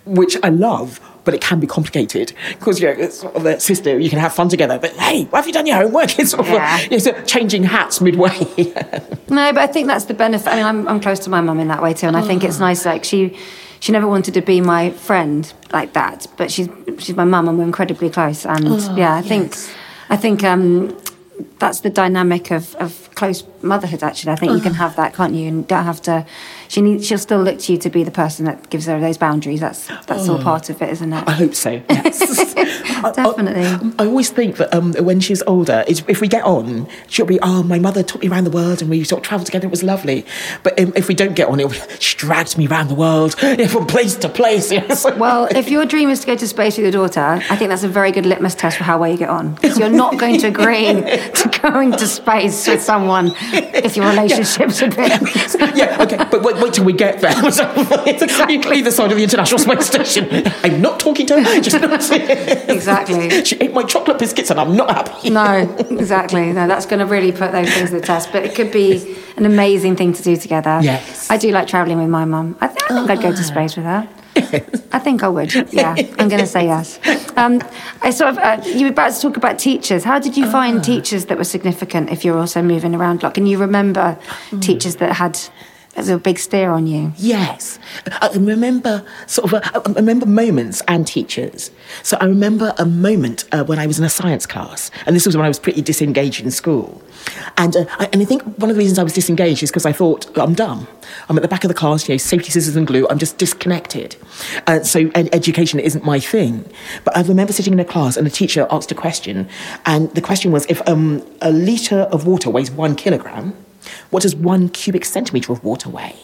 which I love. But it can be complicated because you know, it's sort of a sister. You can have fun together, but hey, why have you done your homework? It's sort of Yeah. you know, sort of changing hats midway. No, but I think that's the benefit. I mean, I'm, I'm close to my mum in that way too, and I think it's nice. Like she, she never wanted to be my friend like that, but she's she's my mum, and we're incredibly close. And Oh, yeah, I think, I think um, that's the dynamic of, of close motherhood. Actually, I think you can have that, can't you? And don't have to. She need, she'll still look to you to be the person that gives her those boundaries. That's that's all part of it, isn't it? I hope so. Yes. I- I- Definitely. I, always think that um, when she's older, if we get on, she'll be, oh, my mother took me around the world and we sort of travelled together. It was lovely. But um, if we don't get on, it'll be, she dragged me around the world from place to place. Yes. Well, if your dream is to go to space with your daughter, I think that's a very good litmus test for how well you get on. Because you're not going to agree to going to space with someone if your relationship's a bit. yeah, okay, but wait, wait till we get there. Either side of the International Space Station. I'm not talking to her. Just not Exactly. She ate my chocolate biscuits and I'm not happy. No, exactly. No, that's going to really put those things to the test. But it could be an amazing thing to do together. Yes. I do like travelling with my mum. I, th- I think I'd go to space with her. I think I would. Yeah, I'm going to say yes. Um, I sort of uh, you were about to talk about teachers. How did you find teachers that were significant? If you're also moving around, like, can you remember teachers that had that were a big stare on you? Yes, I remember sort of. A, I remember moments and teachers. So I remember a moment uh, when I was in a science class, and this was when I was pretty disengaged in school. And uh, I, and I think one of the reasons I was disengaged is because I thought I'm dumb. I'm at the back of the class, you know, safety scissors and glue. I'm just disconnected. Uh, so ed- education isn't my thing. But I remember sitting in a class, and the teacher asked a question, and the question was if um, a liter of water weighs one kilogram, what does one cubic centimetre of water weigh?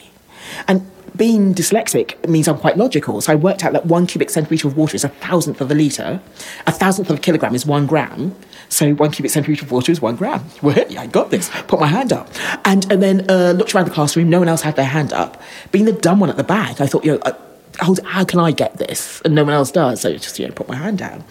And being dyslexic means I'm quite logical. So I worked out that one cubic centimetre of water is a thousandth of a litre. A thousandth of a kilogram is one gram. So one cubic centimetre of water is one gram. Well, I got this. Put my hand up. And, and then uh, looked around the classroom. No one else had their hand up. Being the dumb one at the back, I thought, you know, uh, how, how can I get this? And no one else does. So just, you know, put my hand down.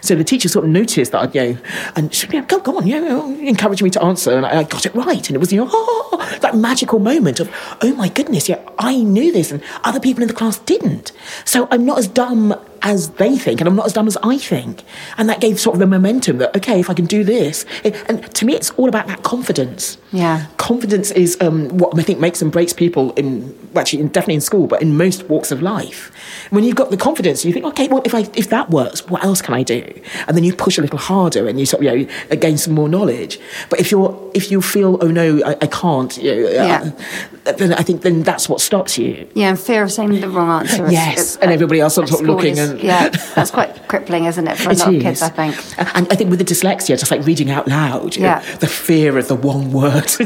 So the teacher sort of noticed that I'd, you know, and she, yeah, go, go on, you know, encouraged me to answer. And I, I got it right. And it was, you know, oh, that magical moment of, oh my goodness, yeah, I knew this and other people in the class didn't. So I'm not as dumb as they think and I'm not as dumb as I think. And that gave sort of the momentum that, okay, if I can do this. It, and to me, it's all about that confidence. Yeah. Confidence is um, what I think makes and breaks people in, actually, in, definitely in school, but in most walks of life. When you've got the confidence, you think, okay, well, if, I, if that works, what else can I do? And then you push a little harder and you sort of, you know, gain some more knowledge. But if you're, if you feel, oh no, I, I can't, you know, Yeah. uh, then I think then that's what stops you. Yeah, and fear of saying the wrong answer. Yes, and everybody else sort at of looking is- yeah, that's quite crippling, isn't it, for a It lot of kids? I think. And I think with the dyslexia, just like reading out loud, you know, Yeah. the fear of the one word.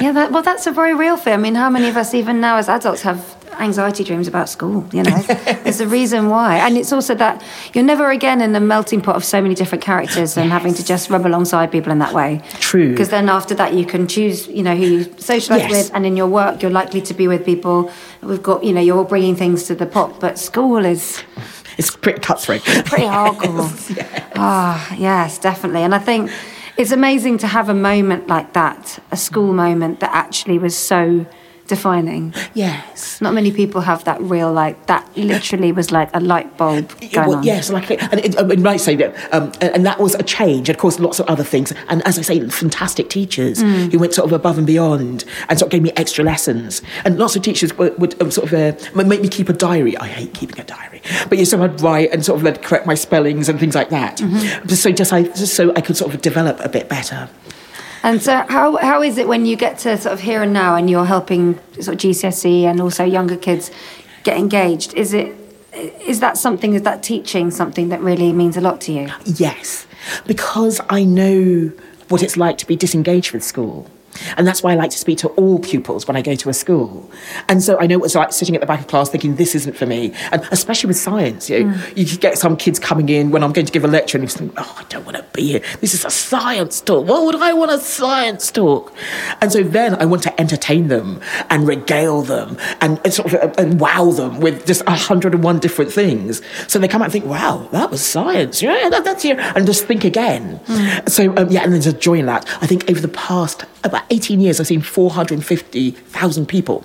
Yeah, that, well, that's a very real fear. I mean, how many of us, even now as adults, have anxiety dreams about school. You know, there's a reason why, and it's also that you're never again in the melting pot of so many different characters and having to just rub alongside people in that way. True. Because then after that, you can choose. You know who you socialise Yes. with, and in your work, you're likely to be with people. We've got you know you're all bringing things to the pot, but school is It's pretty cutthroat. pretty hardcore. Ah, yes, definitely. And I think it's amazing to have a moment like that, a school moment that actually was so defining. yes. Not many people have that real, like, that literally was like a light bulb going well, on. yes, like and it, I mean, might say that, um, and, and that was a change. Of course, lots of other things, and as I say, fantastic teachers Mm. who went sort of above and beyond, and sort of gave me extra lessons. And lots of teachers would, would um, sort of uh, make me keep a diary. I hate keeping a diary, but you sort of I'd write and sort of like, correct my spellings and things like that. Mm-hmm. So just I just so I could sort of develop a bit better. And so, how, how is it when you get to sort of here and now and you're helping sort of GCSE and also younger kids get engaged? Is it is that something, is that teaching something that really means a lot to you? Yes, because I know what it's like to be disengaged with school. And that's why I like to speak to all pupils when I go to a school. And so I know what it's like sitting at the back of class thinking, this isn't for me. And especially with science, you, know, you get some kids coming in when I'm going to give a lecture and you think, oh, I don't want to be here. This is a science talk. What would I want a science talk? And so then I want to entertain them and regale them and, and sort of uh, and wow them with just 101 different things. So they come out and think, wow, that was science. Yeah, that, that's here. And just think again. So, um, yeah, and there's a joy in that. I think over the past about 18 years, I've seen 450,000 people.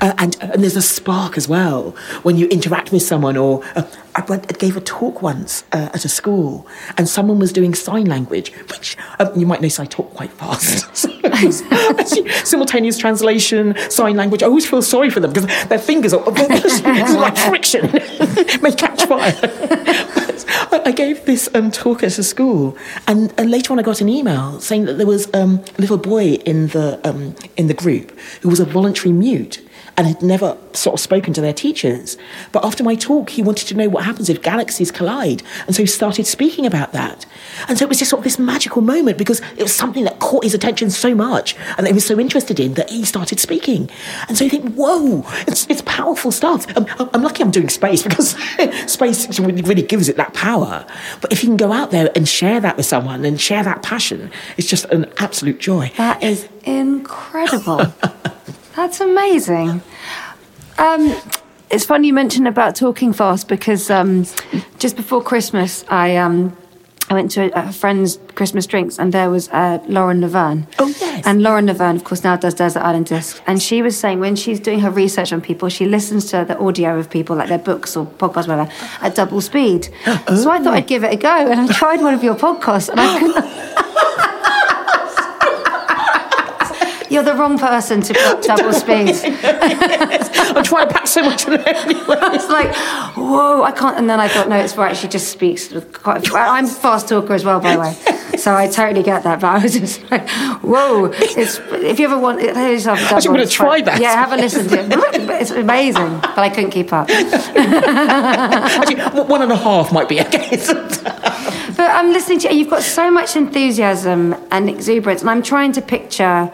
Uh, and, and there's a spark as well when you interact with someone or. Uh, I went, I gave a talk once uh, at a school, and someone was doing sign language, which um, you might notice I talk quite fast. Simultaneous translation, sign language. I always feel sorry for them because their fingers are like friction, may catch fire. Gave this um, talk at a school, and, and later on I got an email saying that there was um, a little boy in the um, in the group who was a voluntary mute and had never sort of spoken to their teachers. But after my talk, he wanted to know what happens if galaxies collide. And so he started speaking about that. And so it was just sort of this magical moment because it was something that caught his attention so much and that he was so interested in that he started speaking. And so you think, whoa, it's, it's powerful stuff. I'm, I'm lucky I'm doing space because space really, really gives it that power. But if you can go out there and share that with someone and share that passion, it's just an absolute joy. That is incredible. That's amazing. Um, it's funny you mentioned about talking fast because um, just before Christmas, I um, I went to a, a friend's Christmas drinks and there was uh, Lauren Laverne. Oh, yes. And Lauren Laverne, of course, now does Desert Island Discs. And she was saying when she's doing her research on people, she listens to the audio of people, like their books or podcasts, whatever, at double speed. So I thought I'd give it a go. And I tried one of your podcasts and I couldn't. You're the wrong person to put double speed. I'm trying to pack so much in there anyway. I was like, whoa, I can't. And then I thought, no, it's right. She just speaks with quite. I'm a fast talker as well, by the way. So I totally get that. But I was just like, whoa. It's if you ever want, it is a double. I'm gonna try that. Yeah, have a listen to it. It's amazing, but I couldn't keep up. Actually, one and a half might be okay. But I'm listening to you. You've got so much enthusiasm and exuberance, and I'm trying to picture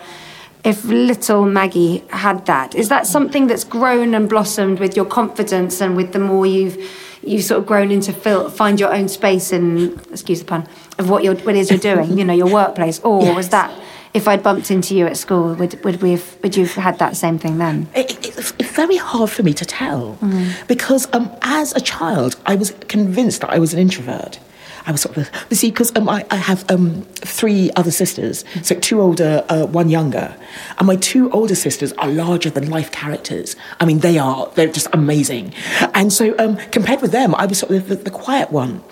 if little Maggie had that. Is that something that's grown and blossomed with your confidence and with the more you've you've sort of grown into feel, find your own space in excuse the pun of what you're what it is you're doing, you know, your workplace, or was that if I'd bumped into you at school, would would we have, would you have had that same thing then? It, it, it's very hard for me to tell because um, as a child, I was convinced that I was an introvert. I was sort of, you see, because um, I, I have um, three other sisters, so two older, uh, one younger. And my two older sisters are larger than life characters. I mean, they are, they're just amazing. And so um, compared with them, I was sort of the, the, the quiet one.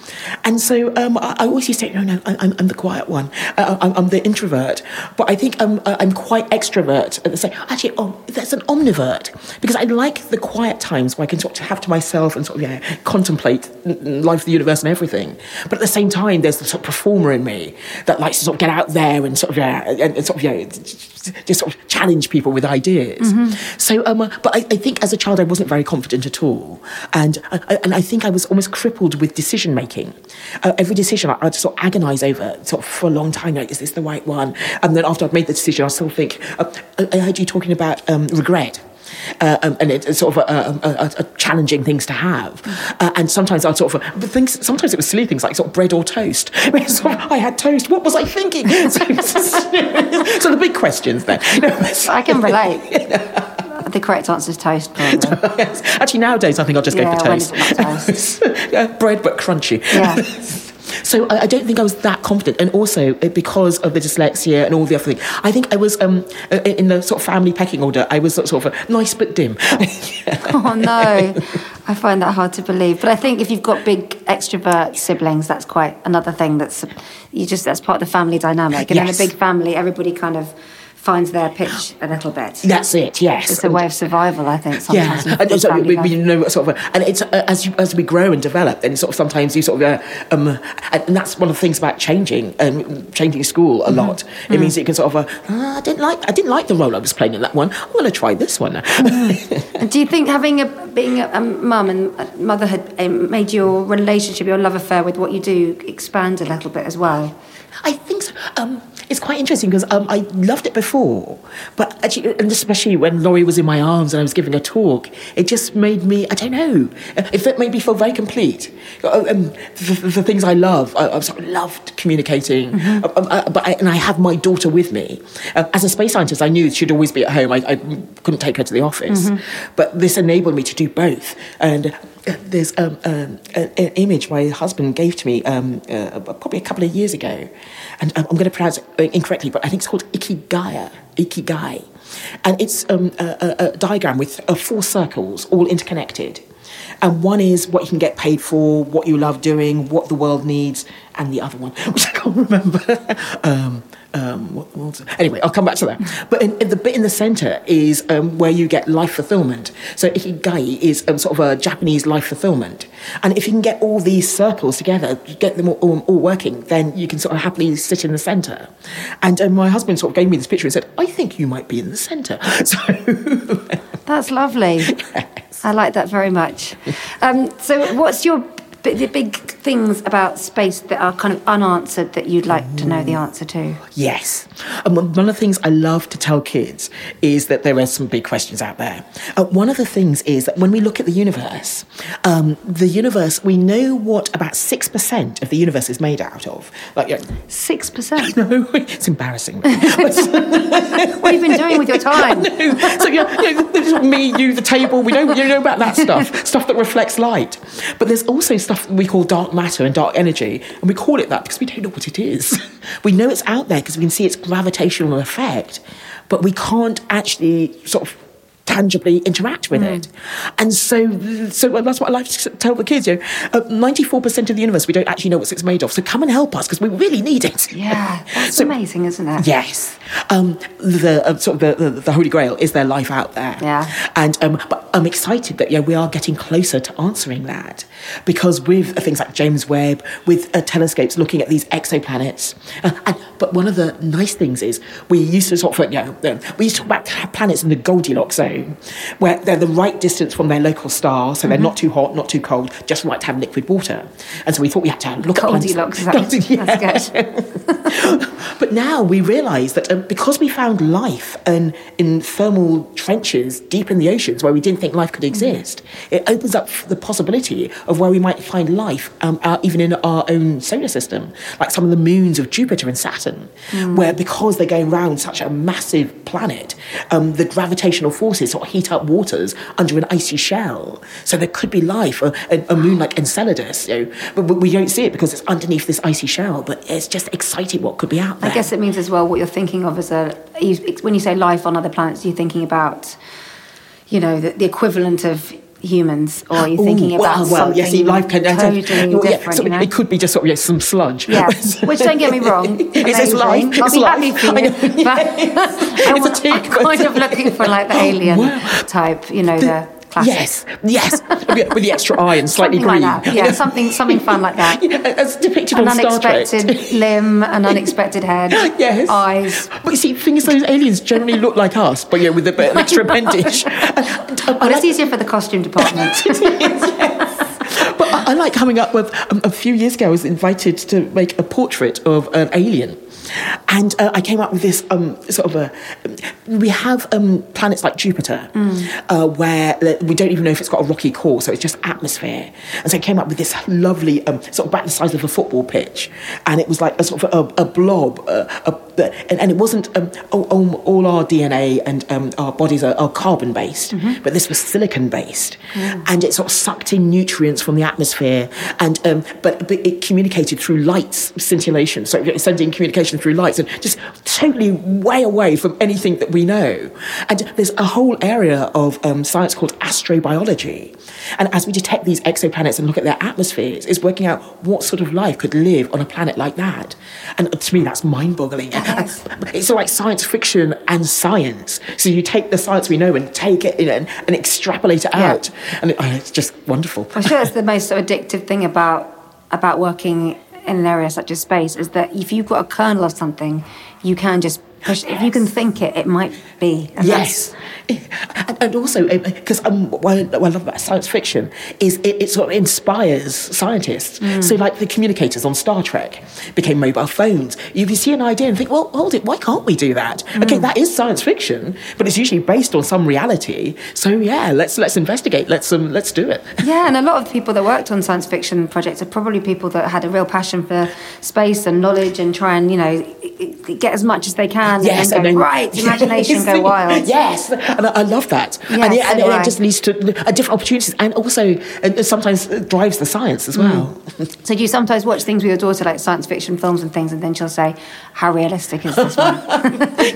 And so um, I, I always used to say, no, no, I- I'm, I'm the quiet one. Uh, I'm, I'm the introvert. But I think um, uh, I'm quite extrovert at the same Actually, oh, that's an omnivert. Because I like the quiet times where I can sort of have to myself and sort of, yeah, contemplate life, the universe, and everything. But the same time, there's the sort of performer in me that likes to sort of get out there and sort of, yeah, and, and sort of, yeah, just sort of challenge people with ideas. So, um, but I, I think as a child, I wasn't very confident at all. And, I, and I think I was almost crippled with decision making. Uh, every decision I, I'd sort of agonize over sort of for a long time, like, is this the right one? And then after I'd made the decision, I still think, uh, I I heard you talking about um, regret. Uh, um, and it's sort of a, a, a, a challenging things to have. Uh, and sometimes I'd sort of things. Sometimes it was silly things like sort of bread or toast. sort of, I had toast. What was I thinking? So, so the big questions then. You know, I can relate. The correct answer is toast, probably. Actually, nowadays I think I'll just Yeah, go for toast. is it not toast? Yeah, bread but crunchy. Yeah. So I, I don't think I was that confident, and also uh, because of the dyslexia and all the other things, I think I was um, uh, in the sort of family pecking order. I was sort of nice but dim. Oh no, I find that hard to believe. But I think if you've got big extrovert siblings, that's quite another thing. That's you just that's part of the family dynamic. And Yes. in a big family, everybody kind of finds their pitch a little bit. That's it. Yes. It's a way of survival, I think. Sometimes in and so we, we know sort of, and it's uh, as you, as we grow and develop, then sort of sometimes you sort of, uh, um, and that's one of the things about changing, um, changing school a Mm-hmm. lot. It means that you can sort of, uh, "Ah, I didn't like, I didn't like the role I was playing in that one. I'm going to try this one. Mm-hmm. And do you think having a being a, a mum and motherhood um, made your relationship, your love affair with what you do, expand a little bit as well? I think so. Um, it's quite interesting because um, I loved it before, but actually, and especially when Laurie was in my arms and I was giving a talk, it just made me, I don't know, it fe- made me feel very complete. Uh, Um, the, the, the things I love, I, I've loved communicating, Mm-hmm. Um, uh, but I, and I have my daughter with me. Um, as a space scientist, I knew she'd always be at home. I, I couldn't take her to the office, Mm-hmm. but this enabled me to do both. And uh, there's um, um, an, an image my husband gave to me um, uh, probably a couple of years ago, and um, I'm going to pronounce it uh, incorrectly, but I think it's called Ikigaya, Ikigai, and it's um, a, a, diagram with uh, four circles, all interconnected. And one is what you can get paid for, what you love doing, what the world needs, and the other one, which I can't remember. um, what? Anyway, I'll come back to that. But in, in the bit in the centre is um, where you get life fulfillment. So ikigai is um, sort of a Japanese life fulfillment. And if you can get all these circles together, get them all, all, all working, then you can sort of happily sit in the centre. And um, my husband sort of gave me this picture and said, I think you might be in the centre. So That's lovely. I like that very much. Um, so, what's your the big things about space that are kind of unanswered that you'd like to know the answer to? Yes. And one one of the things I love to tell kids is that there are some big questions out there. Uh, one of the things is that when we look at the universe, um, the universe, we know what about 6% of the universe is made out of. Like, yeah, Six percent. no, it's embarrassing. What have you been doing with your time? so yeah, you know, me, you, the table. We know, you know about that stuff, stuff that reflects light. But there's also stuff that we call dark matter and dark energy, and we call it that because we don't know what it is. We know it's out there because we can see its gravitational effect, but we can't actually sort of tangibly interact with it. And so, so that's what I like to tell the kids. You know, uh, 94% of the universe we don't actually know what it's made of. So come and help us because we really need it. Yeah, that's So- amazing, isn't it? Yes. Um, the uh, sort of the, the, the Holy Grail is their life out there. Yeah. And um, but I'm excited that yeah we are getting closer to answering that because with things like James Webb, with uh, telescopes looking at these exoplanets, uh, and but one of the nice things is we used to sort of you know uh, we used to talk about planets in the Goldilocks zone, where they're the right distance from their local star, so they're Mm-hmm. not too hot, not too cold, just right to have liquid water. And so we thought we had to look at planets- Goldilocks, Yeah. But now we realise that um, because we found life and in thermal trenches deep in the oceans where we didn't think life could exist, it opens up the possibility of where we might find life um, out, even in our own solar system, like some of the moons of Jupiter and Saturn, where because they're going around such a massive planet, um, the gravitational forces sort of heat up waters under an icy shell. So there could be life, a, a, a moon like Enceladus, you know, but we don't see it because it's underneath this icy shell. But it's just exciting what could be out there. I guess it means as well what you're thinking of as a you, when you say life on other planets, you're thinking about, you know, the, the equivalent of humans, or you're thinking Ooh, about well, well, something life can totally well, yeah, different. so you know? It could be just sort of yeah, some sludge. Yeah, which don't get me wrong, It's life. I'll It's be life. happy for I you. know, But yes. I It's a want- tick, I'm but- kind of looking for like the alien Wow. type, you know, the classic. Yes, yes, with the extra eye and slightly Something green. like. Yeah, something something fun like that. Yeah, as depicted An on Star Trek. unexpected limb, an unexpected head, Yes. eyes. But you see, the thing is, those aliens generally look like us, but yeah, with a bit of extra appendage. And, and, I Well, it's easier for the costume department. but I, I like coming up with. Um, a few years ago, I was invited to make a portrait of an alien. And uh, I came up with this um, sort of a. We have um, planets like Jupiter, uh, where we don't even know if it's got a rocky core, so it's just atmosphere. And so I came up with this lovely, um, sort of about the size of a football pitch, and it was like a sort of a, a blob, uh, a, and, and, it wasn't um, all, all, our DNA and um, our bodies are, are carbon based, mm-hmm. but this was silicon based, mm. and it sort of sucked in nutrients from the atmosphere, and um, but, but it communicated through lights, scintillation, so sending communication through lights and just totally way away from anything that we know. And there's a whole area of um, science called astrobiology. And as we detect these exoplanets and look at their atmospheres, it's working out what sort of life could live on a planet like that. And to me, that's mind boggling. Yes. It's like science fiction and science. So you take the science we know and take it and, and extrapolate it out. Yeah. And it, oh, it's just wonderful. I'm sure it's the most addictive thing about about working in an area such as space is that if you've got a kernel of something, you can just Yes. If you can think it, it might be. yes, and, also because uh, um, what, I, love about science fiction is it, it sort of inspires scientists. Mm. So, like the communicators on Star Trek became mobile phones. You, you see an idea and think, well, hold it, why can't we do that? Mm. Okay, that is science fiction, but it's usually based on some reality. So, yeah, let's let's investigate. Let's um, let's do it. Yeah, and a lot of the people that worked on science fiction projects are probably people that had a real passion for space and knowledge and try and you know get as much as they can. Yes, and, and then, right, imagination go wild. Yes, and I, I love that. Yes, and, it, and it, it, just leads to different opportunities and also sometimes drives the science as well. Mm. so do you sometimes watch things with your daughter, like science fiction films and things, and then she'll say, how realistic is this one?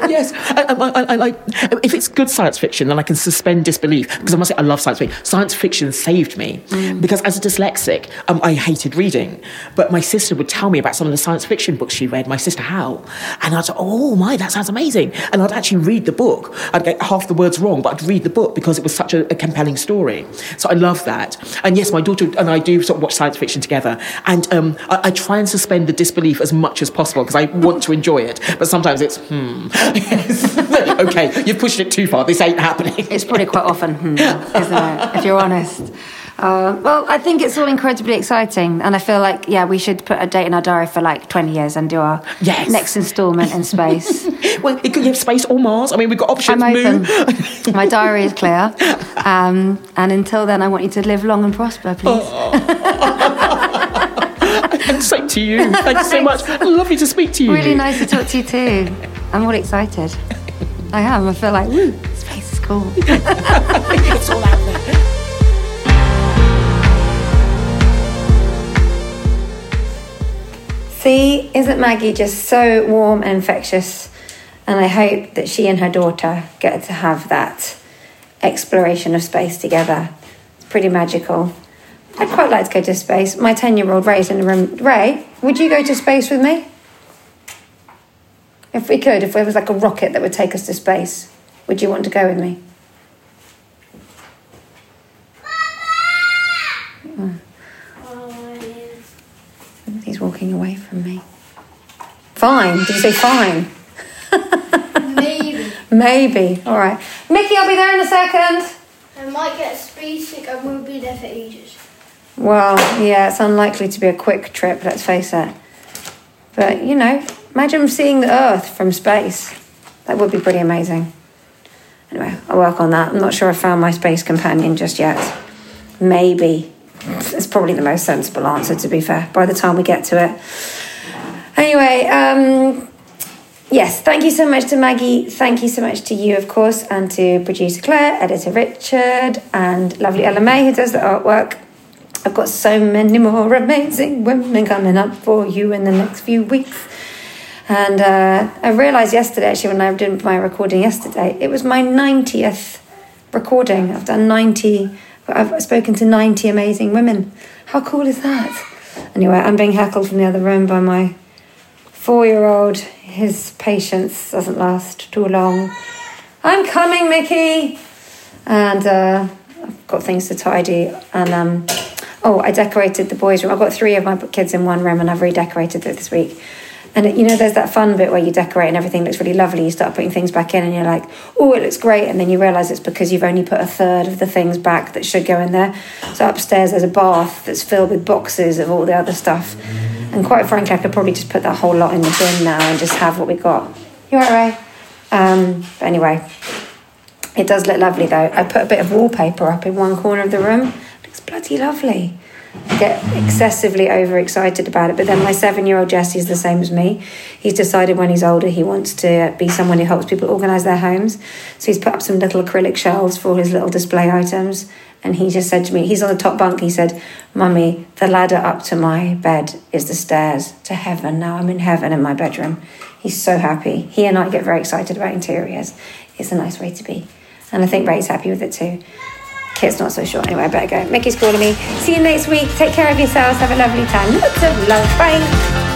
yes, I, I, I, like if it's good science fiction, then I can suspend disbelief because I must say I love science fiction. Science fiction saved me mm. because as a dyslexic, um, I hated reading, but my sister would tell me about some of the science fiction books she read. My sister Hal, and I'd say, "Oh my, that sounds amazing!" And I'd actually read the book. I'd get half the words wrong, but I'd read the book because it was such a, a compelling story. So I love that. And yes, my daughter and I do sort of watch science fiction together, and um, I, I try and suspend the disbelief as much as possible because I want to enjoy it. But sometimes it's, hmm. okay, you've pushed it too far. This ain't happening. It's probably quite often, hmm, isn't it? If you're honest. Uh, well, I think it's all incredibly exciting, and I feel like yeah, we should put a date in our diary for like twenty years and do our yes. next instalment in space. well, it could give space or Mars. I mean, we've got options. I'm open. My diary is clear, um, and until then, I want you to live long and prosper, please. Oh. And same to you. Thanks so much. Lovely to speak to you. Really nice to talk to you too. I'm all excited. I am. I feel like, woo, space is cool. it's all out there. See, isn't Maggie just so warm and infectious? And I hope that she and her daughter get to have that exploration of space together. It's pretty magical. I'd quite like to go to space. My 10 year old Ray's in the room. Ray, would you go to space with me? If we could, if there was like a rocket that would take us to space, would you want to go with me? Oh. He's walking away from me. Fine. Did you say fine? Maybe. Maybe. All right. Mickey, I'll be there in a second. I might get a space sick. I won't be there for ages. Well, yeah, it's unlikely to be a quick trip, let's face it. But, you know, imagine seeing the Earth from space. That would be pretty amazing. Anyway, I'll work on that. I'm not sure I found my space companion just yet. Maybe. It's probably the most sensible answer, to be fair, by the time we get to it. Anyway, um, yes, thank you so much to Maggie. Thank you so much to you, of course, and to producer Claire, editor Richard, and lovely Ella May, who does the artwork. I've got so many more amazing women coming up for you in the next few weeks. And uh, I realised yesterday, actually, when I did my recording yesterday, it was my 90th recording. I've done 90, I've spoken to 90 amazing women. How cool is that? Anyway, I'm being heckled from the other room by my four year old. His patience doesn't last too long. I'm coming, Mickey! And uh, I've got things to tidy. And um, Oh, I decorated the boys' room. I've got three of my kids in one room and I've redecorated it this week. And you know, there's that fun bit where you decorate and everything looks really lovely. You start putting things back in, and you're like, "Oh, it looks great," and then you realise it's because you've only put a third of the things back that should go in there. So upstairs, there's a bath that's filled with boxes of all the other stuff. And quite frankly, I could probably just put that whole lot in the bin now and just have what we got. You all right, Ray? Um, but anyway, it does look lovely though. I put a bit of wallpaper up in one corner of the room. It looks bloody lovely. I get excessively overexcited about it. But then my seven year old Jesse is the same as me. He's decided when he's older he wants to be someone who helps people organise their homes. So he's put up some little acrylic shelves for all his little display items. And he just said to me, he's on the top bunk, he said, Mummy, the ladder up to my bed is the stairs to heaven. Now I'm in heaven in my bedroom. He's so happy. He and I get very excited about interiors. It's a nice way to be. And I think Ray's happy with it too. Kit's not so sure. Anyway, I better go. Mickey's calling me. See you next week. Take care of yourselves. Have a lovely time. Lots of love. Bye.